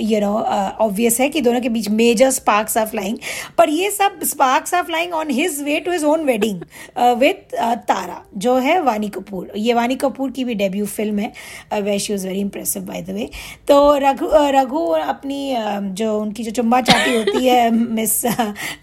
यू नो ऑब्वियस है कि दोनों के बीच मेजर स्पार्क्स आर फ्लाइंग पर ये सब sparks are flying on his way to his own wedding with Tara, जो है वानी कपूर. ये वानी कपूर की भी डेब्यू फ़िल्म है वे she very impressive by the way तो रघु रघु अपनी जो उनकी जो चुम्बा चाटी होती है मिस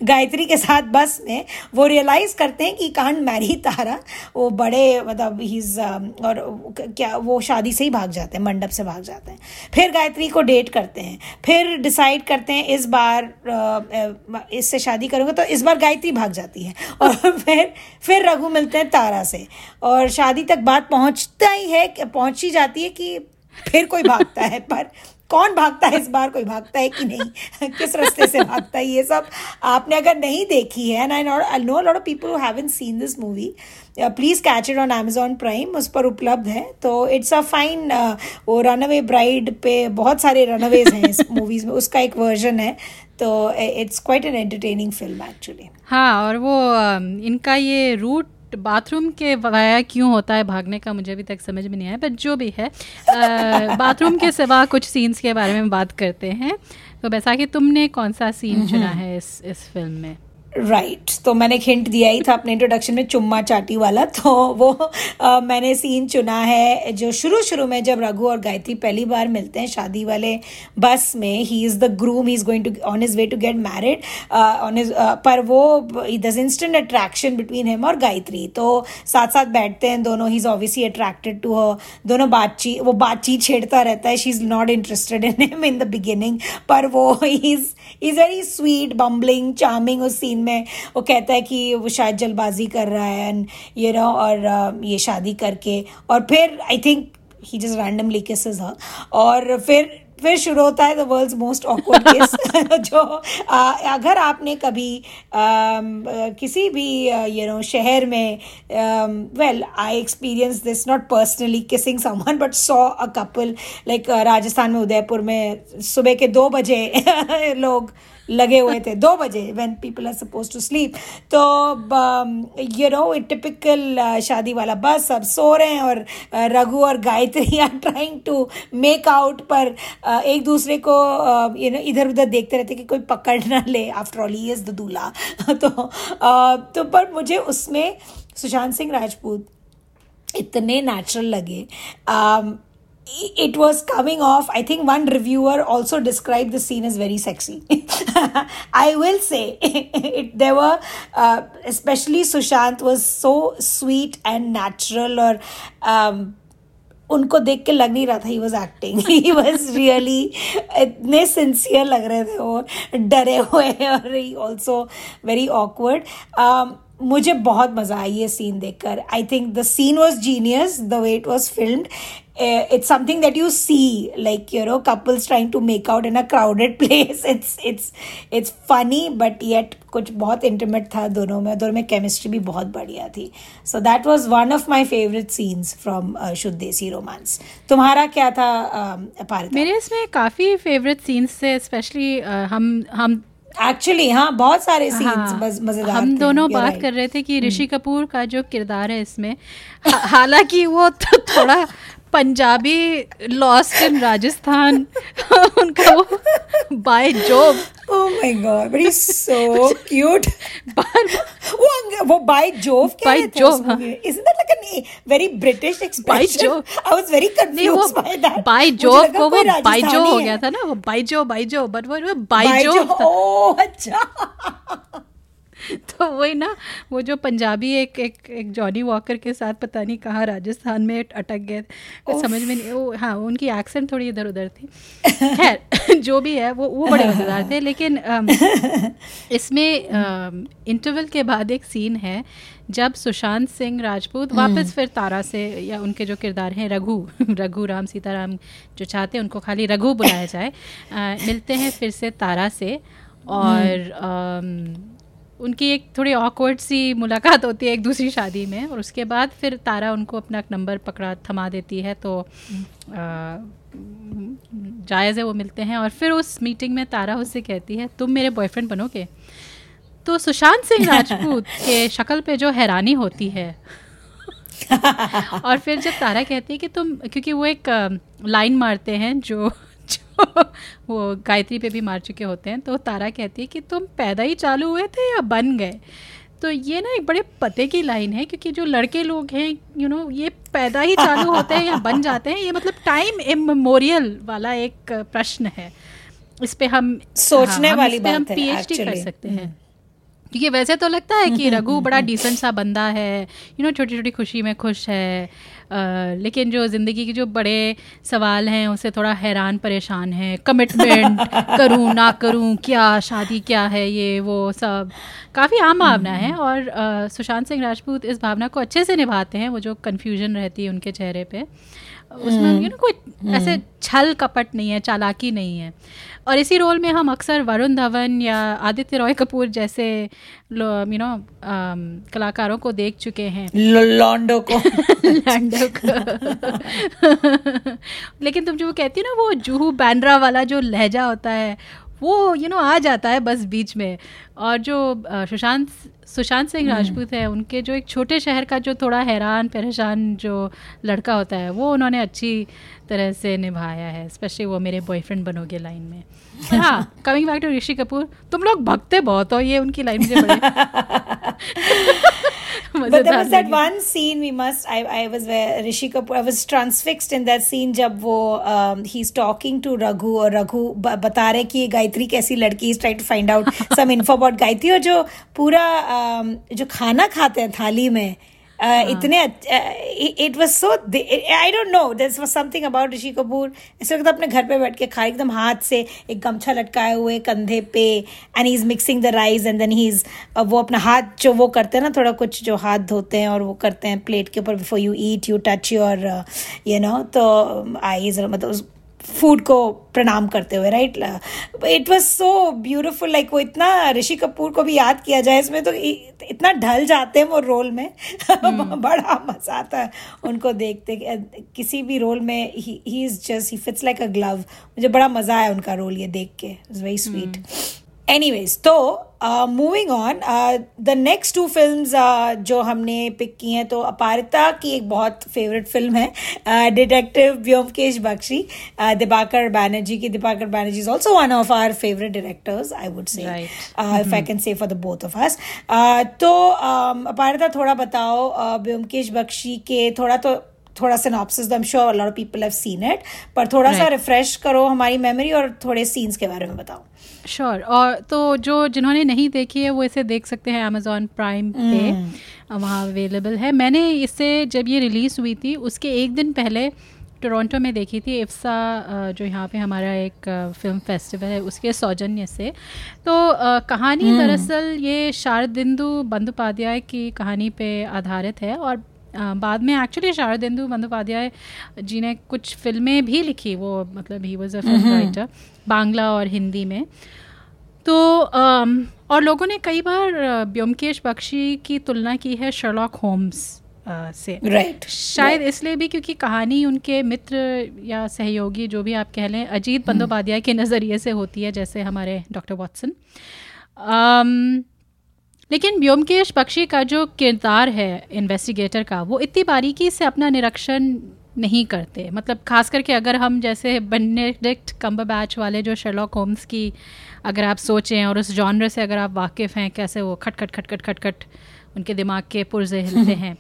गायत्री के साथ बस में, वो रियलाइज़ करते हैं कि कांड मैरी तारा. वो बड़े मतलब ही और क्या, वो शादी से ही भाग जाते हैं, मंडप से भाग जाते हैं। फिर गायत्री को डेट करते हैं, फिर डिसाइड करते हैं, इस बार इससे शादी करूँगा तो इस बार गायत्री भाग जाती है। और फिर फिर रघु मिलते हैं तारा से। और शादी तक बात पहुँचता ही है, पहुँच ही जाती है कि फिर कोई भागता है, पर कौन भागता है इस बार? कोई भागता है कि नहीं? किस रास्ते से भागता है ये सब? आपने अगर नहीं देखी है and I I know lot of people who haven't seen this movie please catch it on Amazon Prime उस पर उपलब्ध है। तो इट्स अ फाइन वो रन अवे ब्राइड पे बहुत सारे रन अवेज हैं इस मूवीज़ में। उसका एक वर्जन है। तो it's quite an entertaining film actually हाँ और वो इनका ये रूट बाथरूम के वाया क्यों होता है? भागने का मुझे अभी तक समझ में नहीं आया बट जो भी है बाथरूम के सिवा कुछ सीन्स के बारे में बात करते हैं। तो बैसाखी तुमने कौन सा सीन चुना है इस इस फ़िल्म में? Right right. तो मैंने एक हिंट दिया ही था अपने इंट्रोडक्शन में चुम्मा चाटी वाला। तो वो आ, मैंने सीन चुना है जो शुरू शुरू में जब रघु और गायत्री पहली बार मिलते हैं शादी वाले बस में he is the groom he is going to on his way to get married on his पर वो दस इंस्टेंट अट्रैक्शन बिटवीन हिम और गायत्री। तो साथ साथ बैठते हैं दोनों he is obviously attracted to her दोनों बातचीत वो बातचीत छेड़ता रहता है she is not interested in him in the beginning पर वो is is very sweet bumbling charming उस सीन में वो कहता है कि वो शायद जल्दबाजी कर रहा है एंड यू नो और uh, ये शादी करके। और फिर I think he just randomly kisses her और फिर फिर शुरू होता है the world's most awkward case जो आ, अगर आपने कभी आ, किसी भी यू नो शहर में well I experience this not personally kissing someone but saw a couple like Rajasthan में उदयपुर में सुबह के दो बजे लोग लगे हुए थे दो बजे when people are suppose to sleep तो यू नो टिपिकल शादी वाला बस सब सो रहे हैं और रघु और Gayatri are trying to make out पर uh, एक दूसरे को यू uh, नो इधर उधर देखते रहते कि कोई पकड़ ना ले। After all he is the dulha. तो uh, तो पर मुझे उसमें सुशांत सिंह राजपूत इतने नेचुरल लगे। Um, it was coming off. I think one reviewer also described the scene as very sexy. I will say it, there were, uh, especially Sushant was so sweet and natural or um, उनको देख के लग नहीं रहा था he was acting he was really इतने सिंसियर लग रहे थे वो डरे हुए और ऑल्सो वेरी ऑकवर्ड मुझे बहुत मज़ा आई ये सीन देखकर I think the scene was genius the way it was filmed it's something that you see like you know couples trying to make out in a crowded place. It's it's it's funny but yet कुछ बहुत इंटीमेट था दोनों में दोनों में केमिस्ट्री भी बहुत बढ़िया थी. So that was one of my favourite scenes from Shuddh Desi Romance तुम्हारा क्या था uh, मेरे इसमें काफ़ी फेवरेट सीन्स थे स्पेशली uh, हम हम एक्चुअली हाँ बहुत सारे सीन्स हाँ, मज़ेदार हम दोनों बात कर रहे थे कि हम्म। ऋषि कपूर का जो किरदार है इसमें हालाँकि वो तो थोड़ा पंजाबी लॉस्ट इन राजस्थान। उनका वो by Jove oh my God but is so cute वो वो by Jove by Jove isn't that like a very british expression? job i was very confused by that by Jove को वो बाय जो हो गया था ना वो बाय जो बाय जो बट वो बाय जो ओह अच्छा। तो वही ना वो जो पंजाबी एक एक एक जॉनी वॉकर के साथ पता नहीं कहाँ राजस्थान में अटक गए समझ में नहीं वो हाँ उनकी एक्सेंट थोड़ी इधर उधर थी खैर जो भी है वो वो बड़े मज़ेदार थे लेकिन इसमें इंटरवल के बाद एक सीन है जब सुशांत सिंह राजपूत वापस हम्म। फिर तारा से या उनके जो किरदार हैं रघु रघु राम सीताराम जो चाहते हैं उनको खाली रघु बुलाया जाए आ, मिलते हैं फिर से तारा से और हम्म। उनकी एक थोड़ी ऑकवर्ड सी मुलाकात होती है एक दूसरी शादी में और उसके बाद फिर तारा उनको अपना नंबर पकड़ा थमा देती है तो जायज़ है वो मिलते हैं। और फिर उस मीटिंग में तारा उससे कहती है तुम मेरे बॉयफ्रेंड बनोगे? तो सुशांत सिंह राजपूत के शक्ल पे जो हैरानी होती है और फिर जब तारा कहती है कि तुम क्योंकि वो एक लाइन मारते हैं जो वो गायत्री पे भी मार चुके होते हैं तो तारा कहती है कि तुम पैदा ही चालू हुए थे या बन गए? तो ये ना एक बड़े पते की लाइन है क्योंकि जो लड़के लोग हैं यू नो ये पैदा ही चालू होते हैं या बन जाते हैं ये मतलब टाइम इमोरियल वाला एक प्रश्न है। इस पे हम सोचने हाँ, वाली बात हम पीएचडी कर सकते हैं। हम्म। क्योंकि वैसे तो लगता है कि रघु बड़ा डिसेंट सा बंदा है। यू नो छोटी छोटी खुशी में खुश है। आ, लेकिन जो ज़िंदगी के जो बड़े सवाल हैं उसे थोड़ा हैरान परेशान है। कमिटमेंट करूँ ना करूँ क्या शादी क्या है ये वो सब। काफ़ी आम भावना है और सुशांत सिंह राजपूत इस भावना को अच्छे से निभाते हैं वो जो कन्फ्यूज़न रहती है उनके चेहरे पे। उसमें यू नो कोई ऐसे छल कपट नहीं है चालाकी नहीं है। और इसी रोल में हम अक्सर वरुण धवन या आदित्य रॉय कपूर जैसे यू नो कलाकारों को देख चुके हैं। लॉन्डो को। लॉन्डो को। लेकिन तुम जो कहती हो ना वो जूहू बैंड्रा वाला जो लहजा होता है वो यू you नो know, आ जाता है बस बीच में और जो सुशांत सुशांत सिंह हम्म। राजपूत है उनके जो एक छोटे शहर का जो थोड़ा हैरान परेशान जो लड़का होता है वो उन्होंने अच्छी तरह से निभाया है स्पेशली वो मेरे बॉयफ्रेंड बनोगे लाइन में हाँ coming back to Rishi Kapoor तुम लोग भगते बहुत हो ये उनकी लाइन मुझे बड़े but there was that one scene we must I I was where Rishi Kapoor I was transfixed in that scene जब वो um, he's talking to Raghu और Raghu बता रहे कि ये गायत्री कैसी लड़की is trying to find out some info about Gayatri और जो पूरा um, जो खाना खाते हैं थाली में Uh, इतने it was so I don't know this was something about Rishi Kapoor ऐसा लगता अपने घर पे बैठ के खा एकदम हाथ से एक गमछा लटकाए हुए कंधे पे and he is mixing the rice and then he is वो अपना हाथ जो वो करते हैं ना थोड़ा कुछ जो हाथ धोते हैं और वो करते हैं प्लेट के ऊपर before you eat you touch your you know तो आई इज़ मतलब फ़ूड को प्रणाम करते हुए right it was so beautiful like वो इतना ऋषि कपूर को भी याद किया जाए इसमें तो इतना ढल जाते हैं वो रोल में। hmm. बड़ा मज़ा आता है उनको देखते किसी भी रोल में he is just he fits like a glove मुझे बड़ा मज़ा आया उनका रोल ये देख के। इट्स वेरी स्वीट एनीवेज तो moving on the next two film जो हमने पिक की हैं तो अपारिता की एक बहुत फेवरेट फ़िल्म है डिटेक्टिव व्योमकेश बख्शी दिबाकर बैनर्जी की Dibakar Banerjee is also one of our favourite directors I would say if I can say for the both of us तो um, अपारिता थोड़ा बताओ व्योमकेश uh, बख्शी के थोड़ा तो थोड़ा synopsis I am sure lot of people have seen it पर थोड़ा right. सा रिफ्रेश करो हमारी मेमोरी और थोड़े सीन्स के बारे में बताओ श्योर sure. और तो जो जिन्होंने नहीं देखी है वो इसे देख सकते हैं अमेजोन प्राइम पे hmm. वहाँ अवेलेबल है मैंने इसे जब ये रिलीज़ हुई थी उसके एक दिन पहले टोरंटो में देखी थी इफ्सा जो यहाँ पे हमारा एक फ़िल्म फेस्टिवल है उसके सौजन्य से तो कहानी hmm. दरअसल ये शारदिंदु बंदोपाध्याय की कहानी पे आधारित है और बाद में एक्चुअली शारदेंदु बंदोपाध्याय जी ने कुछ फ़िल्में भी लिखी वो मतलब he was a film writer Bangla और हिंदी में तो और लोगों ने कई बार ब्योमकेश बख्शी की तुलना की है शर्लॉक होम्स से राइट शायद right. इसलिए भी क्योंकि कहानी उनके मित्र या सहयोगी जो भी आप कह लें अजीत हम्म। बंदोपाध्याय के नज़रिए से होती है जैसे हमारे डॉक्टर वॉटसन लेकिन व्योमकेश बख्शी का जो किरदार है इन्वेस्टिगेटर का वो इतनी बारीकी से अपना निरीक्षण नहीं करते। मतलब खास करके अगर हम जैसे बेनेडिक्ट कम्बर बैच वाले जो शर्लॉक होम्स की अगर आप सोचें और उस जॉनर से अगर आप वाकिफ़ हैं कैसे वो खट खट खट खट खट खट उनके दिमाग के पुरजे हिलते हैं।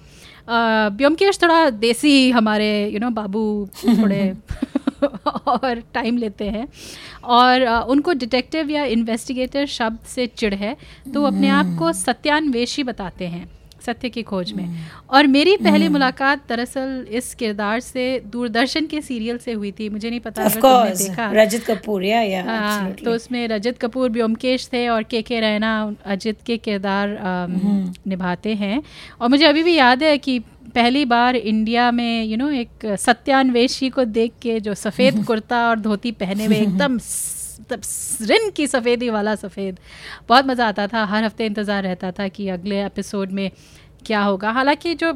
व्योमकेश थोड़ा देसी हमारे यू you नो know, बाबू थोड़े और टाइम लेते हैं। और उनको डिटेक्टिव या इन्वेस्टिगेटर शब्द से चिड़ है तो अपने आप को सत्यान्वेषी बताते हैं सत्य की खोज में। और मेरी पहली hmm. मुलाकात दरअसल इस किरदार से दूरदर्शन के सीरियल से हुई थी। मुझे नहीं पता अगर तुमने देखा। रजत कपूर या या हाँ तो उसमें रजत कपूर व्योमकेश थे और के के रैना अजित के किरदार hmm. निभाते हैं। और मुझे अभी भी याद है कि पहली बार इंडिया में यू you नो know, एक सत्यान्वेशी को देख के जो सफ़ेद कुर्ता और धोती पहने हुए एकदम रिन की सफ़ेदी वाला सफ़ेद बहुत मज़ा आता था। हर हफ़्ते इंतज़ार रहता था कि अगले एपिसोड में क्या होगा। हालाँकि जो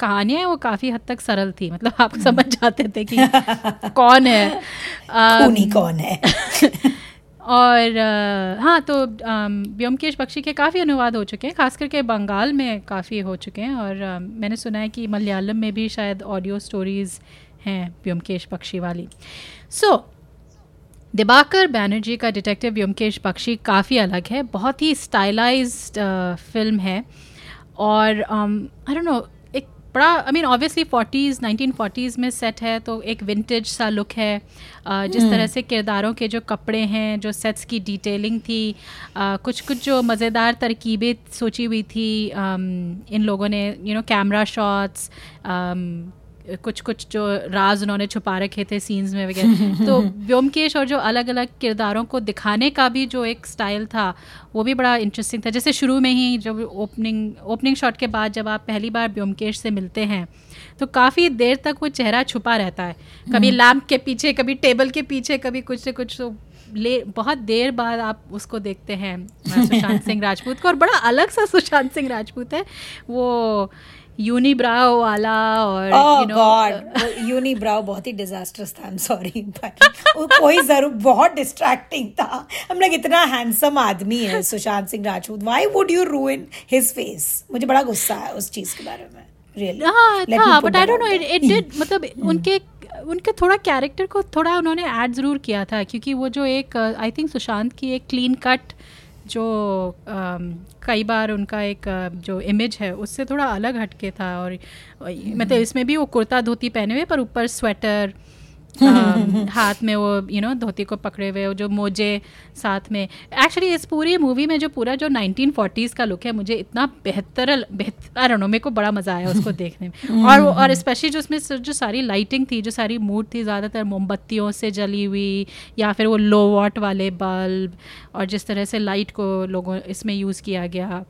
कहानियाँ हैं वो काफ़ी हद तक सरल थी। मतलब आप समझ जाते थे कि कौन है। आ, कौन है? और आ, हाँ तो व्योमकेश बख्शी के काफ़ी अनुवाद हो चुके हैं खास करके बंगाल में काफ़ी हो चुके हैं और आ, मैंने सुना है कि मलयालम में भी शायद ऑडियो स्टोरीज़ हैं व्योमकेश बख्शी वाली। सो so, दिबाकर बैनर्जी का डिटेक्टिव व्योमकेश बख्शी काफ़ी अलग है बहुत ही स्टाइलाइज्ड फ़िल्म है और आई डोंट नो बड़ा I mean obviously forties nineteen forties में सेट है तो एक विंटेज सा लुक है uh, जिस तरह hmm. से किरदारों के जो कपड़े हैं जो सेट्स की डिटेलिंग थी uh, कुछ कुछ जो मज़ेदार तरकीबें सोची हुई थी um, इन लोगों ने यू नो कैमरा शॉट्स कुछ कुछ जो राज उन्होंने छुपा रखे थे सीन्स में वगैरह। तो व्योमकेश और जो अलग अलग किरदारों को दिखाने का भी जो एक स्टाइल था वो भी बड़ा इंटरेस्टिंग था। जैसे शुरू में ही जब ओपनिंग ओपनिंग शॉट के बाद जब आप पहली बार व्योमकेश से मिलते हैं तो काफ़ी देर तक वो चेहरा छुपा रहता है। कभी लैम्प हम्म। के पीछे कभी टेबल के पीछे कभी कुछ से कुछ तो ले बहुत देर बाद आप उसको देखते हैं। सुशांत सिंह राजपूत को और बड़ा अलग सा सुशांत सिंह राजपूत है वो यूनिब्राउ वाला और ओह गॉड बहुत ही डिजास्टर्स था आई एम सॉरी वो कोई ज़रूर बहुत डिस्ट्रैक्टिंग था। हम लोग इतना हैंडसम आदमी है Sushant Singh Rajput why would you ruin his face मुझे बड़ा गुस्सा है उस चीज़ के बारे में रियली हाँ था but I don't know it it did मतलब उनके उनके थोड़ा कैरेक्टर को थोड़ा उन्होंने ऐड ज़रूर किया था क्योंकि वो जो एक आई थिंक सुशांत की एक क्लीन कट जो कई बार उनका एक जो इमेज है, उससे थोड़ा अलग हटके था और मतलब इसमें भी वो कुर्ता धोती पहने हुए, पर ऊपर स्वेटर हाथ में वो यू नो धोती को पकड़े हुए वो जो मोजे साथ में। एक्चुअली इस पूरी मूवी में जो पूरा जो 1940s का लुक है मुझे इतना बेहतर बेहतर नो मेरे को बड़ा मज़ा आया उसको देखने में। और और स्पेशली जो उसमें जो सारी लाइटिंग थी जो सारी मूड थी ज़्यादातर मोमबत्तियों से जली हुई या फिर वो लो वॉट वाले बल्ब और जिस तरह से लाइट को लोगों इसमें यूज़ किया गया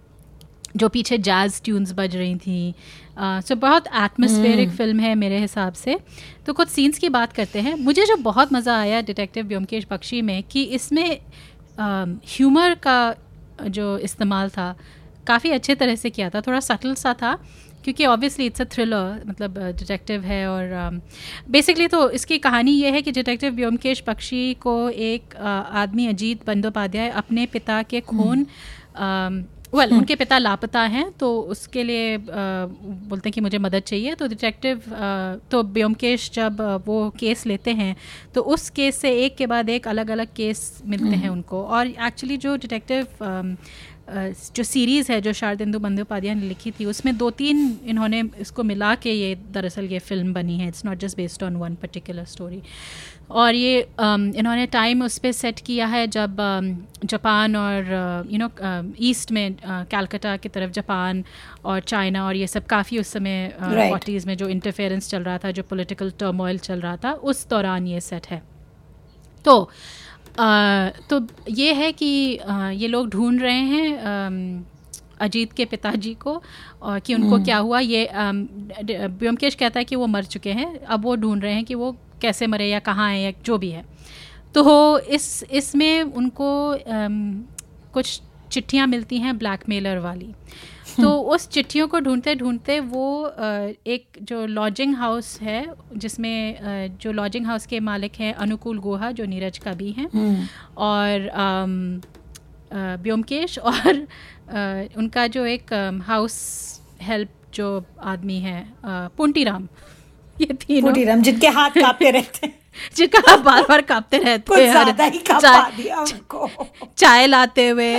जो पीछे जैज़ ट्यून्स बज रही थी सो बहुत एटमोस्फेरिक फ़िल्म है मेरे हिसाब से। तो कुछ सीन्स की बात करते हैं। मुझे जो बहुत मज़ा आया डिटेक्टिव व्योमकेश बख्शी में कि इसमें ह्यूमर का जो इस्तेमाल था काफ़ी अच्छे तरह से किया था। थोड़ा सटल सा था क्योंकि ऑब्वियसली इट्स अ थ्रिलर मतलब डिटेक्टिव है और बेसिकली तो इसकी कहानी ये है कि डिटेक्टिव व्योमकेश बख्शी को एक uh, आदमी अजीत बंदोपाध्याय अपने पिता के खून वेल well, उनके पिता लापता हैं तो उसके लिए आ, बोलते हैं कि मुझे मदद चाहिए। तो डिटेक्टिव तो ब्योमकेश जब वो केस लेते हैं तो उस केस से एक के बाद एक अलग अलग केस मिलते हैं उनको। और एक्चुअली जो डिटेक्टिव जो सीरीज़ है जो शारदेंदु बंदोपाध्याय ने लिखी थी उसमें दो तीन इन्होंने इसको मिला के ये दरअसल ये फ़िल्म बनी है। It's not just based on one particular story और ये अम, इन्होंने टाइम उस पर सेट किया है जब अम, जापान और यू नो ईस्ट में कैलकाटा की तरफ़ जापान और चाइना और ये सब काफ़ी उस समय Right. फोर्टीज़ में जो इंटरफेरेंस चल रहा था जो पॉलिटिकल टर्मोइल चल रहा था उस दौरान ये सेट है। तो तो ये है कि अ, ये लोग ढूंढ रहे हैं अम, अजीत के पिताजी को और कि उनको क्या हुआ। ये व्योमकेश कहता है कि वो मर चुके हैं। अब वो ढूंढ रहे हैं कि वो कैसे मरे या कहाँ हैं या जो भी है। तो इस इसमें उनको कुछ चिट्ठियाँ मिलती हैं ब्लैकमेलर वाली। तो उस चिट्ठियों को ढूंढते ढूंढते वो एक जो लॉजिंग हाउस है जिसमें जो लॉजिंग हाउस के मालिक हैं अनुकूल गोहा जो नीरज का भी हैं और अम, अ, व्योमकेश और उनका जो एक हाउस हेल्प जो आदमी है पुंटी राम ये तीनों। पुटीराम जिनके हाथ कांपते रहते हैं। जिनका बार बार कांपते रहते हैं ही चाय- चाय लाते हुए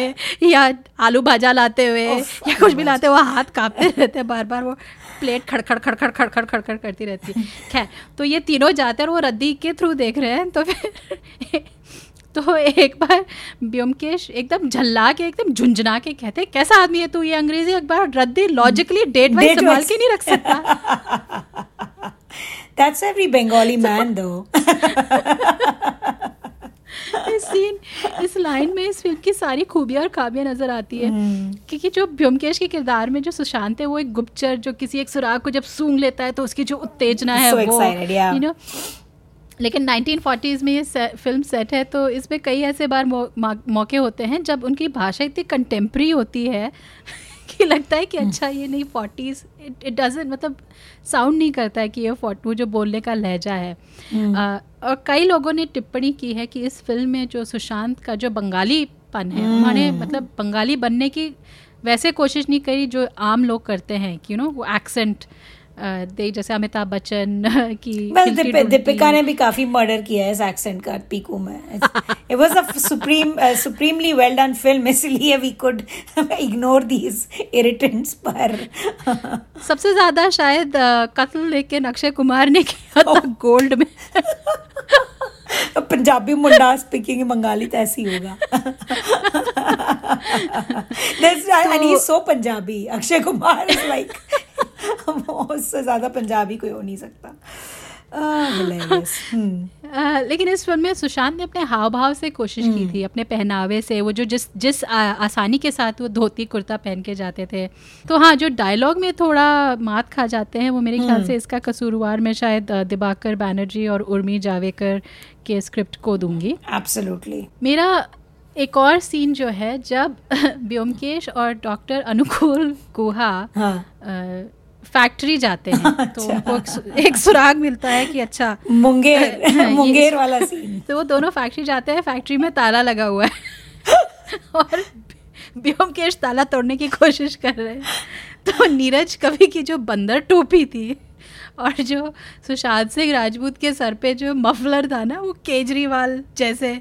या आलू भाजा लाते हुए या कुछ भी लाते हुए हाथ कांपते रहते हैं बार बार वो प्लेट खड़खड़ खड़खड़ खड़खड़ खड़खड़ करती रहती है। खैर तो ये तीनों जाते हैं और वो रद्दी के थ्रू देख रहे हैं तो फिर तो एक बार व्योमकेश एकदम झल्ला के एकदम झुंझुना के कहते हैं कैसा आदमी है तू ये अंग्रेज़ी अखबार? रद्दी लॉजिकली डेट वाइज संभाल के नहीं रख सकता। दैट्स एवरी बंगाली मैन दो इस सीन इस लाइन में इस फ़िल्म की सारी खूबियाँ और खाबियाँ नज़र आती है। क्योंकि जो व्योमकेश के किरदार में जो सुशांत है वो एक गुप्तचर जो किसी एक सुराग को जब सूंघ लेता है तो उसकी जो उत्तेजना है So वो you know, लेकिन 1940s में ये से, फ़िल्म सेट है तो इसमें कई ऐसे बार मौ, मौके होते हैं जब उनकी भाषा इतनी कंटेम्प्री होती है। कि लगता है कि अच्छा ये नहीं फोर्टीज़ इट इट डजेंट मतलब साउंड नहीं करता है कि ये फोर्ट जो बोलने का लहजा है। आ, और कई लोगों ने टिप्पणी की है कि इस फ़िल्म में जो सुशांत का जो बंगालीपन है उन्होंने मतलब बंगाली बनने की वैसे कोशिश नहीं करी जो आम लोग करते हैं कि यू नो वो एक्सेंट दे जैसे अमिताभ बच्चन की well, दिप, दीपिका ने भी काफ़ी मर्डर किया है इस एक्सेंट का पीकू में। It was a supreme supremely well done film इसलिए we could ignore these irritants पर। सबसे ज़्यादा शायद कत्ल लेके अक्षय कुमार ने किया था गोल्ड में। पंजाबी मुंडा स्पीकिंग बंगाली तो ऐसे ही होगा। And he so Punjabi. Akshay Kumar is like उससे ज़्यादा पंजाबी कोई हो नहीं सकता। Ah. Hmm. अ, लेकिन इस फ़िल्म में सुशांत ने अपने हाव भाव से कोशिश की थी अपने पहनावे से वो जो जिस जिस आ, आसानी के साथ वो धोती कुर्ता पहन के जाते थे तो हाँ जो डायलॉग में थोड़ा मात खा जाते हैं वो मेरे ख्याल से इसका कसूरवार मैं शायद दिबाकर बैनर्जी और उर्मी जावेकर के स्क्रिप्ट को दूँगी Absolutely. मेरा एक और सीन जो है जब व्योमकेश और डॉक्टर अनुकूल गुहा हाँ फैक्ट्री जाते हैं तो अच्छा। उनको एक, एक सुराग मिलता है कि अच्छा मुंगेर मुंगेर वाला सीन तो वो दोनों फैक्ट्री जाते हैं फैक्ट्री में ताला लगा हुआ है। और ब्योमकेश ताला तोड़ने की कोशिश कर रहे हैं। तो नीरज कवि की जो बंदर टोपी थी और जो सुशांत सिंह राजपूत के सर पे जो मफलर था ना वो केजरीवाल जैसे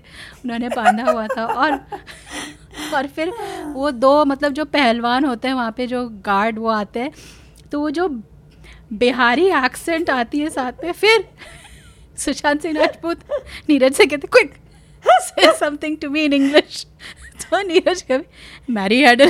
उन्होंने बांधा हुआ था। और और फिर वो दो मतलब जो पहलवान होते हैं वहाँ पे जो गार्ड वो आते हैं तो वो जो बिहारी एक्सेंट आती है साथ में, फिर सुशांत सिंह राजपूत, नीरज से कहते क्विक से something to me in English तो नीरज कभी मैरी हैड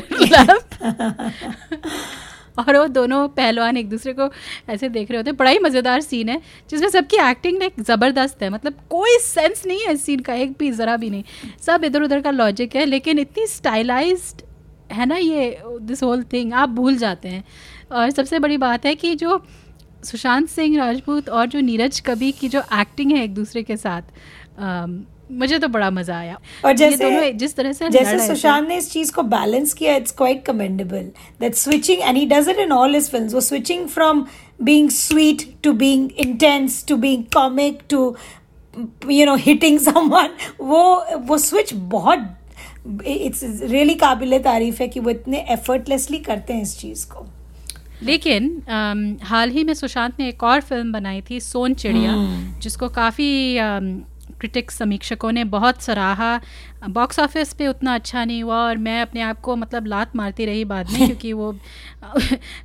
और वो दोनों पहलवान एक दूसरे को ऐसे देख रहे होते हैं। बड़ा ही मज़ेदार सीन है, जिसमें सबकी एक्टिंग लाइक ज़बरदस्त है। मतलब कोई सेंस नहीं है इस सीन का, एक भी, ज़रा भी नहीं। सब इधर उधर का लॉजिक है, लेकिन इतनी स्टाइलाइज्ड है ना ये दिस होल थिंग आप भूल जाते हैं। और सबसे बड़ी बात है कि जो सुशांत सिंह राजपूत और जो नीरज कबी की जो एक्टिंग है एक दूसरे के साथ अम, मुझे तो बड़ा मज़ा आया। और जैसे जिस तरह से जैसे सुशांत ने इस चीज़ को बैलेंस किया it's quite commendable that switching and he does it in all his films वो switching from being sweet to being intense to being comic to you know hitting someone वो वो स्विच बहुत इट्स रियली काबिल तारीफ़ है कि वो इतने एफर्टलेसली करते हैं इस चीज़ को लेकिन um, हाल ही में सुशांत ने एक और फ़िल्म बनाई थी सोन चिड़िया हम्म। जिसको काफ़ी क्रिटिक्स समीक्षकों ने बहुत सराहा बॉक्स ऑफ़िस पे उतना अच्छा नहीं हुआ और मैं अपने आप को मतलब लात मारती रही बाद में क्योंकि वो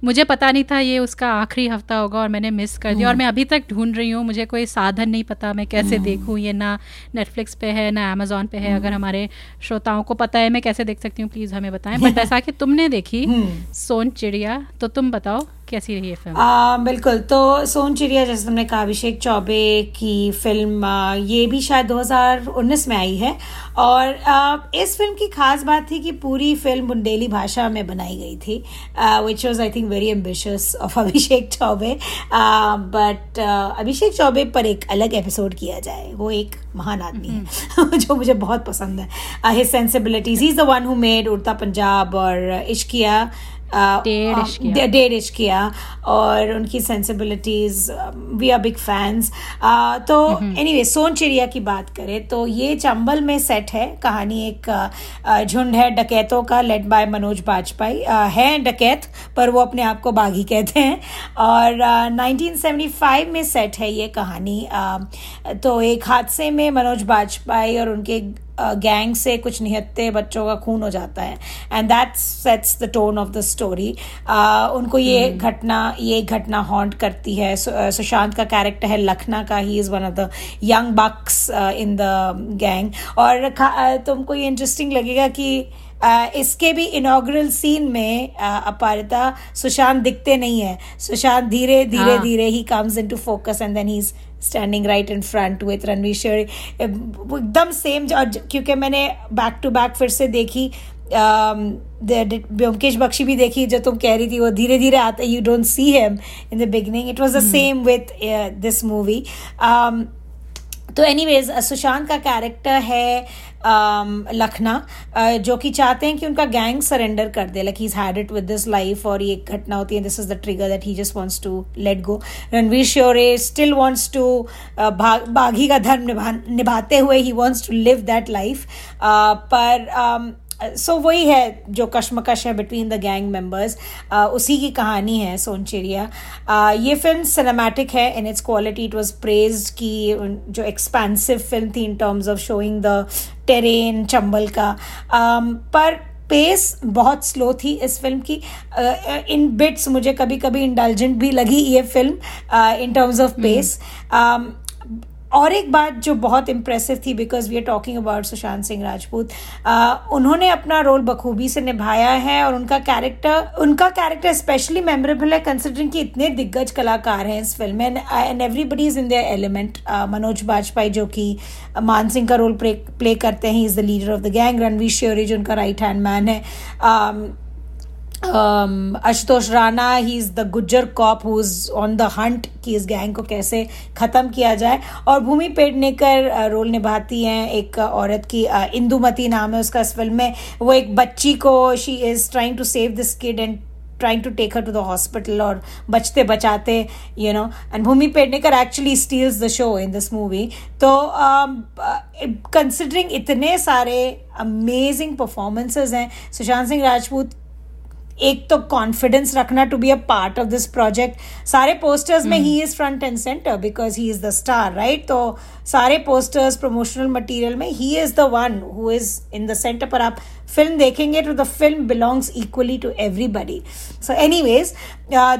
मुझे पता नहीं था ये उसका आखिरी हफ़्ता होगा और मैंने मिस कर दिया। और मैं अभी तक ढूंढ रही हूँ मुझे कोई साधन नहीं पता मैं कैसे देखूँ ये ना नेटफ्लिक्स पे है ना अमेजोन पे है अगर हमारे श्रोताओं को पता है मैं कैसे देख सकती हूँ प्लीज़ हमें बताएँ। बट ऐसा कि तुमने देखी सोन चिड़िया तो तुम बताओ। कैसी रही ये फ़िल्म आ, बिल्कुल तो सोन चिड़िया जैसे तुमने कहा अभिषेक चौबे की फ़िल्म ये भी शायद 2019 में आई है। और इस फ़िल्म की खास बात थी कि पूरी फ़िल्म बुंदेली भाषा में बनाई गई थी which was I think very ambitious of Abhishek Chaubey. But Abhishek Chaubey पर एक अलग एपिसोड किया जाए वो एक महान आदमी है जो मुझे बहुत पसंद है। His sensibilities he is the one who made Udta Punjab और इश्किया डेढ़ डेढ़ इश्किया और उनकी sensibilities we are big fans तो एनी वे सोन चिड़िया की बात करें तो ये चंबल में सेट है। कहानी एक uh, uh, झुंड है डकैतों का led by Manoj Bajpayee. Uh, है डकैत पर वो अपने आप को बागी कहते हैं। और uh, 1975 में सेट है ये कहानी। तो एक हादसे में मनोज बाजपाई और उनके गैंग से कुछ निहत्ते बच्चों का खून हो जाता है। And that sets the tone of the story उनको ये घटना ये घटना हॉन्ट करती है। सुशांत का कैरेक्टर है लखना का। He is one of the young bucks in the gang और तुमको ये इंटरेस्टिंग लगेगा कि इसके भी इनॉग्रल सीन में uh, अपारिता सुशांत दिखते नहीं है। सुशांत धीरे धीरे हाँ। धीरे he comes in to focus and then he is standing right in front with Ranvir Shorey एकदम सेम क्योंकि मैंने बैक टू बैक फिर से देखी um, ब्योमकेश बख्शी भी देखी जो तुम कह रही थी वो धीरे धीरे आता you don't see him in the beginning it was the same with this movie तो एनी वेज सुशांत का कैरेक्टर है um, लखना uh, जो कि चाहते हैं कि उनका गैंग सरेंडर कर दे like he had it with this life और ये घटना होती है this is the trigger that he just wants to let go Ranvir Shorey still wants to Baghi का धर्म निभा निभाते हुए he wants to live that life पर um, सो so, वही है जो कश्मकश है बिटवीन द गैंग मेंबर्स उसी की कहानी है सोनचिड़िया uh, ये फ़िल्म सिनेमैटिक है in its quality it was praised की जो एक्सपेंसिव फ़िल्म थी in terms of showing the terrain Chambal का. Um, पर पेस बहुत स्लो थी इस फ़िल्म की. इन uh, बिट्स मुझे कभी कभी इंडल्जेंट भी लगी ये film in terms of pace और एक बात जो बहुत इम्प्रेसिव थी because we are talking about Sushant Singh Rajput उन्होंने अपना रोल बखूबी से निभाया है और उनका कैरेक्टर उनका कैरेक्टर स्पेशली मेमोरेबल है कंसिडरिंग कि इतने दिग्गज कलाकार हैं इस फ़िल्म में and everybody is in their element Manoj Bajpayee जो कि मान सिंह का रोल प्ले करते हैं is the leader of the gang Ranvir Shorey जो उनका राइट हैंड मैन है. Um, um, Ashutosh Rana he is the Gujjar cop who is on the hunt कि इस गैंग को कैसे खत्म किया जाए और भूमि पेडनेकर uh, रोल निभाती हैं एक uh, औरत की uh, इंदुमती नाम है उसका इस फ़िल्म में वो एक बच्ची को she is trying to save this kid and trying to take her to the hospital or बचते बचाते you know and Bhumi Pednekar actually steals the show in this movie तो um, uh, considering इतने सारे amazing performances हैं सुशांत सिंह राजपूत एक तो कॉन्फिडेंस रखना to be a part of this project सारे पोस्टर्स में he is front and centre because he is the star right तो सारे पोस्टर्स प्रमोशनल मटेरियल में he is the one who is in the centre पर आप फ़िल्म देखेंगे तो the film belongs equally to everybody so anyways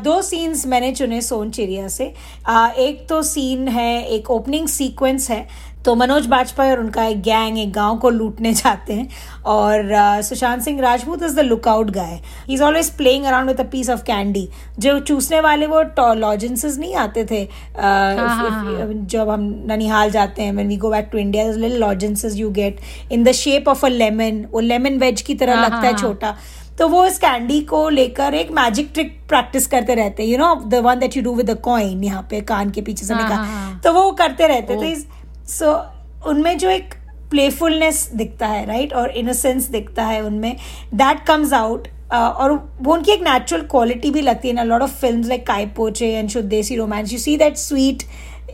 दो सीन्स मैंने चुने सोन चिड़िया से. Uh, एक तो सीन है एक ओपनिंग सीक्वेंस है तो मनोज बाजपेयी और उनका एक गैंग एक गाँव को लूटने जाते हैं और Sushant Singh Rajput is the lookout guy he is always playing around with a piece of candy जो चूसने वाले वो लॉजेंसेस नहीं आते थे uh, हाँ, हाँ, हाँ. जब हम ननिहाल जाते हैं when we go back to India little lozenges you get in the shape of a lemon वो लेमन वेज की तरह लगता है हाँ, छोटा। तो वो इस कैंडी को लेकर एक मैजिक ट्रिक प्रैक्टिस करते रहते हैं। You know the one that you do with the coin यहाँ पे कान के पीछे से निकाल। तो वो करते रहते तो इस सो so, उनमें जो एक प्लेफुलनेस दिखता है राइट right? और इनोसेंस दिखता है उनमें दैट कम्स आउट और वो उनकी एक नेचुरल क्वालिटी भी लगती है ना लॉट ऑफ़ फ़िल्म लाइक काय पोचे and Shuddh Desi Romance you see that sweet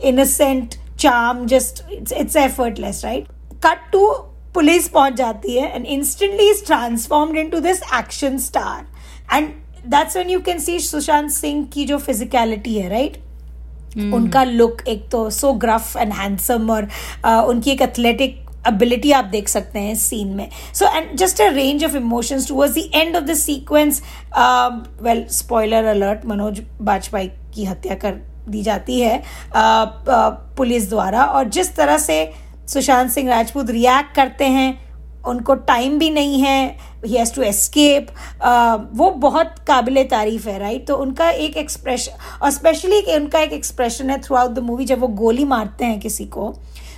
innocent charm just it's it's effortless right cut to police पहुँच जाती है and instantly is transformed in to this action star and that's when you can see Sushant Singh की जो फिजिकलिटी है राइट? Hmm. उनका लुक एक तो सो ग्रफ एंड हैंडसम और uh, उनकी एक एथलेटिक एबिलिटी आप देख सकते हैं सीन में so and just a range of emotions towards the end of the sequence well spoiler alert Manoj Bajpayee की हत्या कर दी जाती है uh, uh, पुलिस द्वारा और जिस तरह से सुशांत सिंह राजपूत रिएक्ट करते हैं उनको टाइम भी नहीं है ही हैज़ टू एस्केप वो बहुत काबिल तारीफ़ है राइट तो उनका एक एक्सप्रेशन और स्पेशली उनका एक एक्सप्रेशन है थ्रू आउट द मूवी जब वो गोली मारते हैं किसी को,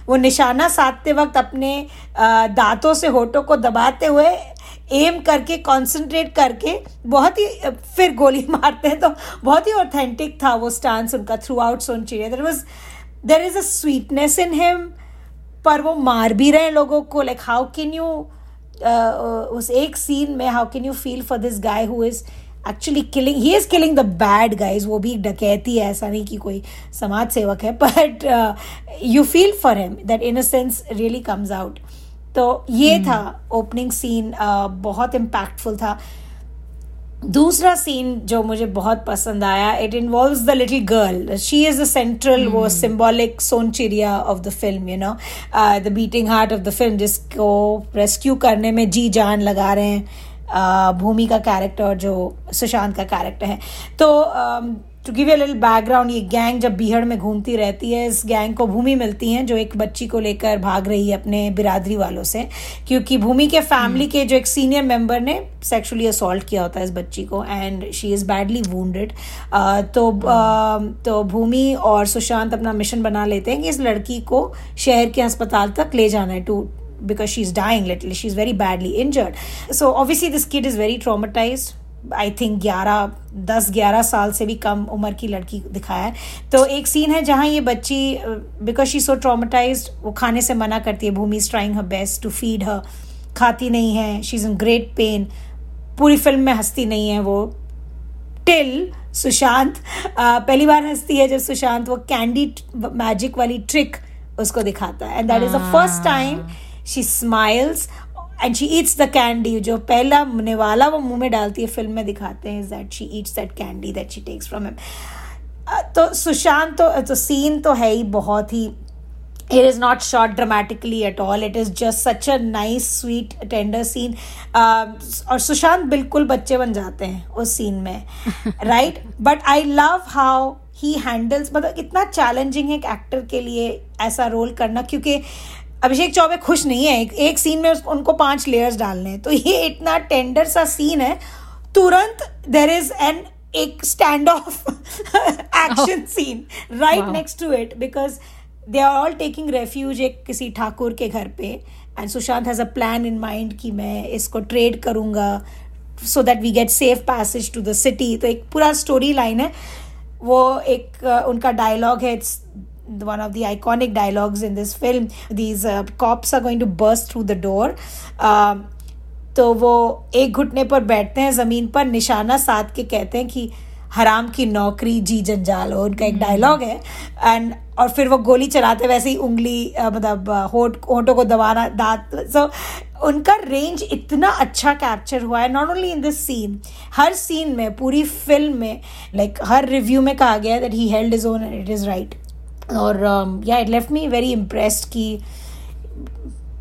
वो निशाना साधते वक्त अपने दांतों से होठों को दबाते हुए एम करके कंसंट्रेट करके, बहुत ही फिर गोली मारते हैं तो बहुत ही ऑथेंटिक था वो स्टांस उनका throughout Sonchiriya there was there is a sweetness in him पर वो मार भी रहे हैं लोगों को लाइक हाउ कैन यू उस एक सीन में how can you feel for this guy who is actually killing he is killing the bad guys वो भी डकैती है ऐसा नहीं कि कोई समाज सेवक है but you feel for him that in sense really comes out तो ये hmm. था ओपनिंग सीन uh, बहुत इम्पैक्टफुल था दूसरा सीन जो मुझे बहुत पसंद आया it involve the little girl she is the central वो symbolic Sonchiriya of the film you know the beating heart of the film जिसको रेस्क्यू करने में जी जान लगा रहे हैं uh, भूमि का कैरेक्टर जो सुशांत का कैरेक्टर है. तो um, to give a little background ये गैंग जब बीहड़ में घूमती रहती है इस गैंग को भूमि मिलती है जो एक बच्ची को लेकर भाग रही है अपने बिरादरी वालों से क्योंकि भूमि के फैमिली हम्म। के जो एक सीनियर मेंबर ने सेक्सुअली असॉल्ट किया होता है इस बच्ची को and she is badly wounded तो uh, तो भूमि और सुशांत अपना मिशन बना लेते हैं कि इस लड़की को शहर के अस्पताल तक ले जाना है to because she's dying literally she's very badly injured. So obviously this kid is very traumatized. I think ग्यारह दस ग्यारह साल से भी कम उम्र की लड़की दिखाया है। तो एक सीन है जहाँ ये बच्ची बिकॉज़ शी सो ट्रामेटाइज वो खाने से मना करती है Bhumi is trying her best to feed her खाती नहीं है she is in great pain पूरी फ़िल्म में हंसती नहीं है वो। टिल सुशांत पहली बार हंसती है जब सुशांत वो कैंडी मैजिक वाली ट्रिक उसको दिखाता है। And that is the first time she smiles and she eats the candy जो पहला निवाला वो मुँह में डालती है फ़िल्म में दिखाते हैं that she eats that candy that she takes from him तो सुशांत तो तो सीन तो है ही बहुत ही it is not shot dramatically at all. It is just such a nice sweet tender scene. uh, और सुशांत बिल्कुल बच्चे बन जाते हैं उस सीन में right but I love how he handles मतलब इतना चैलेंजिंग है एक एक्टर के लिए ऐसा रोल करना क्योंकि अभिषेक चौबे खुश नहीं है। एक, एक सीन में उनको पाँच लेयर्स डालने हैं। तो ये इतना टेंडर सा सीन है। तुरंत देर इज़ एन एक stand off action scene right next to it because they are all taking refuge एक किसी ठाकुर के घर पे। And Sushant has a plan in mind कि मैं इसको ट्रेड करूँगा so that we get safe passage to the city तो एक पूरा स्टोरी लाइन है। वो एक उनका डायलॉग है। It's one of the iconic dialogues in this film. These uh, cops are going to burst through the door. Um, तो वो एक घुटने पर बैठते हैं ज़मीन पर निशाना साध के कहते हैं कि हराम की नौकरी जी जंजाल हो। उनका एक डायलॉग है। एंड और फिर वो गोली चलाते वैसे ही उंगली मतलब होठ होठों को दबाना दांत सो उनका रेंज इतना अच्छा कैप्चर हुआ है not only in this scene her scene में पूरी फ़िल्म में लाइक हर रिव्यू में कहा गया है that he held is own and it is right और या it left me very impressed कि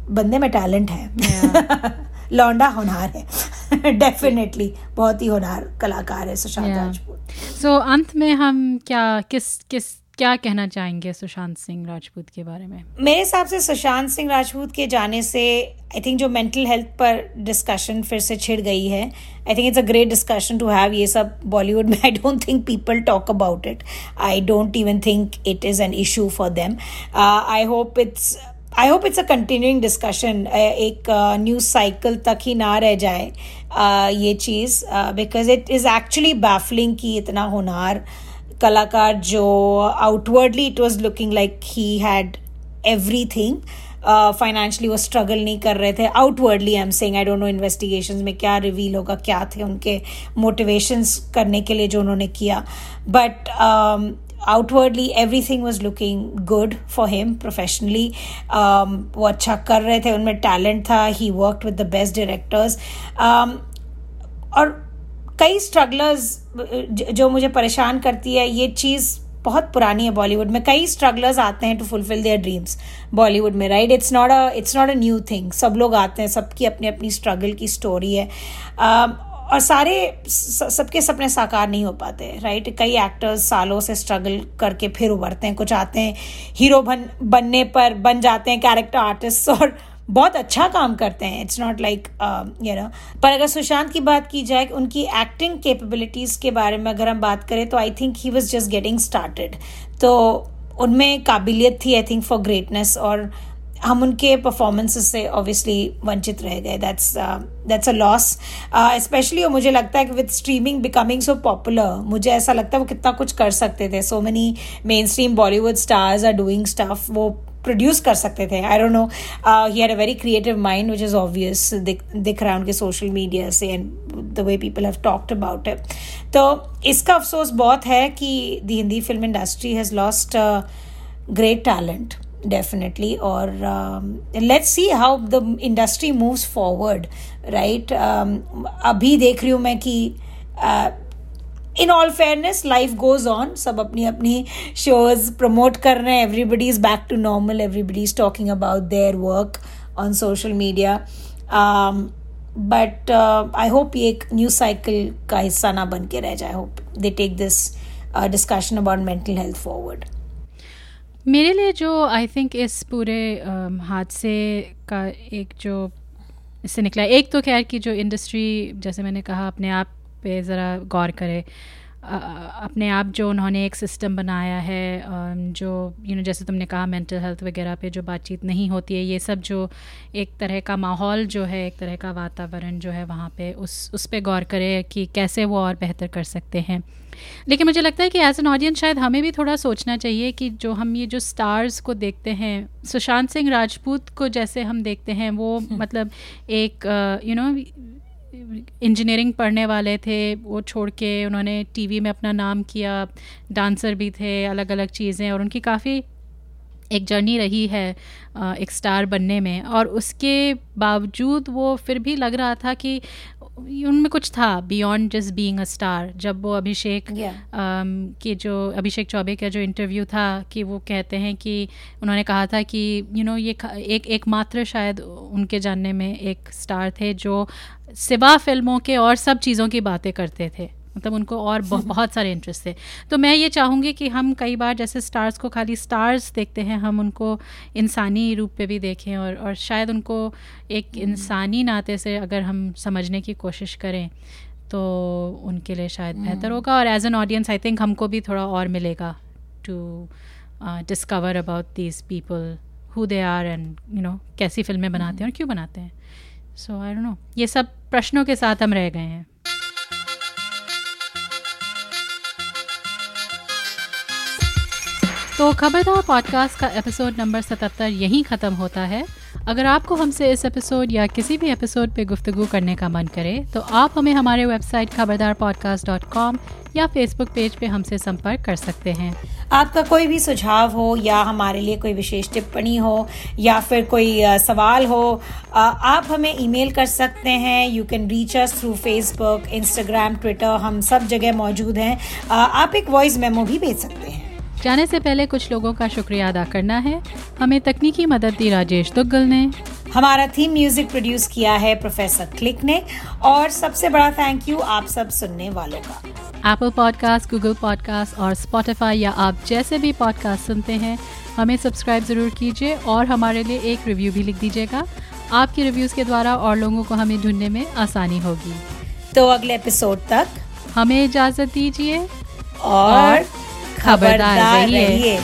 बंदे में टैलेंट है। लौंडा होनहार है। डेफिनेटली बहुत ही होनहार कलाकार है सुशांत. राजपूत। सो अंत में हम क्या किस किस क्या कहना चाहेंगे सुशांत सिंह राजपूत के बारे में? मेरे हिसाब से सुशांत सिंह राजपूत के जाने से आई थिंक जो मेंटल हेल्थ पर डिस्कशन फिर से छिड़ गई है। I think it's a great discussion to have ये सब बॉलीवुड में I don't think people talk about it I don't even think it is an issue for them I hope it's I hope it's a continuing discussion एक न्यूज़ साइकिल तक ही ना रह जाए uh, ये चीज़ because it is actually baffling कि इतना होनार कलाकार जो outwardly it was looking like he had everything financially वो स्ट्रगल नहीं कर रहे थे. Outwardly I am saying I don't know investigations में क्या रिवील होगा, क्या थे उनके मोटिवेशंस करने के लिए जो उन्होंने किया. But outwardly everything was looking good for him professionally वो अच्छा कर रहे थे, उनमें टैलेंट था ही work with the best directors और कई स्ट्रगलर्स जो मुझे परेशान करती है ये चीज़ बहुत पुरानी है बॉलीवुड में। कई स्ट्रगलर्स आते हैं to fulfil their dreams Bollywood में right it's not a it's not a new thing सब लोग आते हैं सबकी अपनी अपनी स्ट्रगल की स्टोरी है। um, और सारे सबके सपने साकार नहीं हो पाते राइट कई एक्टर्स सालों से स्ट्रगल करके फिर उभरते हैं कुछ आते हैं हीरो बन बनने पर बन जाते हैं कैरेक्टर आर्टिस्ट और बहुत अच्छा काम करते हैं. It's not like you know पर अगर सुशांत की बात की जाए, उनकी एक्टिंग कैपेबिलिटीज़ के बारे में अगर हम बात करें तो I think he was just getting started तो उनमें काबिलियत थी आई थिंक फॉर ग्रेटनेस और हम उनके परफॉर्मेंसेस से ऑब्वियसली वंचित रह गए. That's that's a loss specially मुझे लगता है कि with streaming becoming so popular मुझे ऐसा लगता है वो कितना कुछ कर सकते थे. So many mainstream Bollywood stars are doing stuff वो प्रोड्यूस कर सकते थे. I don't know he had a very creative mind which is obvious दिख रहा है उनके सोशल मीडिया से and the way people have talked about it तो इसका अफसोस बहुत है कि the Hindi film industry has lost great talent um, let's see how the industry moves forward right? Um, अभी देख रही हूँ मैं कि in all fairness life goes on सब अपनी अपनी शोज़ प्रमोट कर रहे हैं. Everybody is back to normal everybody is talking about their work on social media but I hope ये एक न्यूज़ साइकिल का हिस्सा ना बन के रह जाए. I hope they take this discussion about mental health forward मेरे लिए जो आई थिंक इस पूरे अम, हादसे का एक जो इससे निकला एक तो खैर कि जो इंडस्ट्री जैसे मैंने कहा अपने आप पे ज़रा गौर करे। अपने आप जो उन्होंने एक सिस्टम बनाया है जो यू you नो जैसे तुमने कहा मेंटल हेल्थ वगैरह पे जो बातचीत नहीं होती है ये सब जो एक तरह का माहौल जो है एक तरह का वातावरण जो है वहाँ पे उस उस पर गौर करे कि कैसे वो और बेहतर कर सकते हैं। लेकिन मुझे लगता है कि एज एन ऑडियंस शायद हमें भी थोड़ा सोचना चाहिए कि जो हम ये जो स्टार्स को देखते हैं सुशांत सिंह राजपूत को जैसे हम देखते हैं वो मतलब एक यू नो इंजीनियरिंग पढ़ने वाले थे, वो छोड़ के उन्होंने टीवी में अपना नाम किया डांसर भी थे अलग अलग चीज़ें, और उनकी काफ़ी एक जर्नी रही है एक स्टार बनने में। और उसके बावजूद वो फिर भी लग रहा था कि उनमें कुछ था beyond just being a star जब वो अभिषेक Yeah. um, के जो अभिषेक चौबे का जो इंटरव्यू था कि वो कहते हैं कि उन्होंने कहा था कि यू you नो know, ये एक एकमात्र शायद उनके जानने में एक स्टार थे जो सिवा फ़िल्मों के और सब चीज़ों की बातें करते थे मतलब उनको और बहु- बहुत सारे इंटरेस्ट थे। तो मैं ये चाहूँगी कि हम कई बार जैसे स्टार्स को खाली स्टार्स देखते हैं हम उनको इंसानी रूप पे भी देखें और और शायद उनको एक इंसानी नाते से अगर हम समझने की कोशिश करें तो उनके लिए शायद बेहतर होगा। और as an audience I think हमको भी थोड़ा और मिलेगा to discover about these people who they are and you know कैसी फ़िल्में बनाते हैं और क्यों बनाते हैं। सो आई डोंट नो ये सब प्रश्नों के साथ हम रह गए हैं। तो खबरदार पॉडकास्ट का एपिसोड नंबर 77 यहीं ख़त्म होता है। अगर आपको हमसे इस एपिसोड या किसी भी एपिसोड पे गुफ्तगू करने का मन करे तो आप हमें हमारे website Khabardar podcast dot com या फेसबुक पेज पे हमसे संपर्क कर सकते हैं। आपका कोई भी सुझाव हो या हमारे लिए कोई विशेष टिप्पणी हो या फिर कोई सवाल हो आप हमें ईमेल कर सकते हैं। You can reach us through Facebook Instagram Twitter हम सब जगह मौजूद हैं। आप एक वॉइस मेमो भी भेज सकते हैं। जाने से पहले कुछ लोगों का शुक्रिया अदा करना है। हमें तकनीकी मदद दी राजेश दुग्गल ने। हमारा थीम म्यूज़िक प्रोड्यूस किया है प्रोफेसर क्लिक ने। और सबसे बड़ा थैंक यू आप सब सुनने वालों का। एप्पल पॉडकास्ट गूगल पॉडकास्ट और स्पॉटिफाई या आप जैसे भी पॉडकास्ट सुनते हैं हमें सब्सक्राइब ज़रूर कीजिए और हमारे लिए एक रिव्यू भी लिख दीजिएगा। आपके रिव्यूज़ के द्वारा और लोगों को हमें ढूँढने में आसानी होगी। तो अगले एपिसोड तक हमें इजाज़त दीजिए और खबरदार खबरदार रहिए।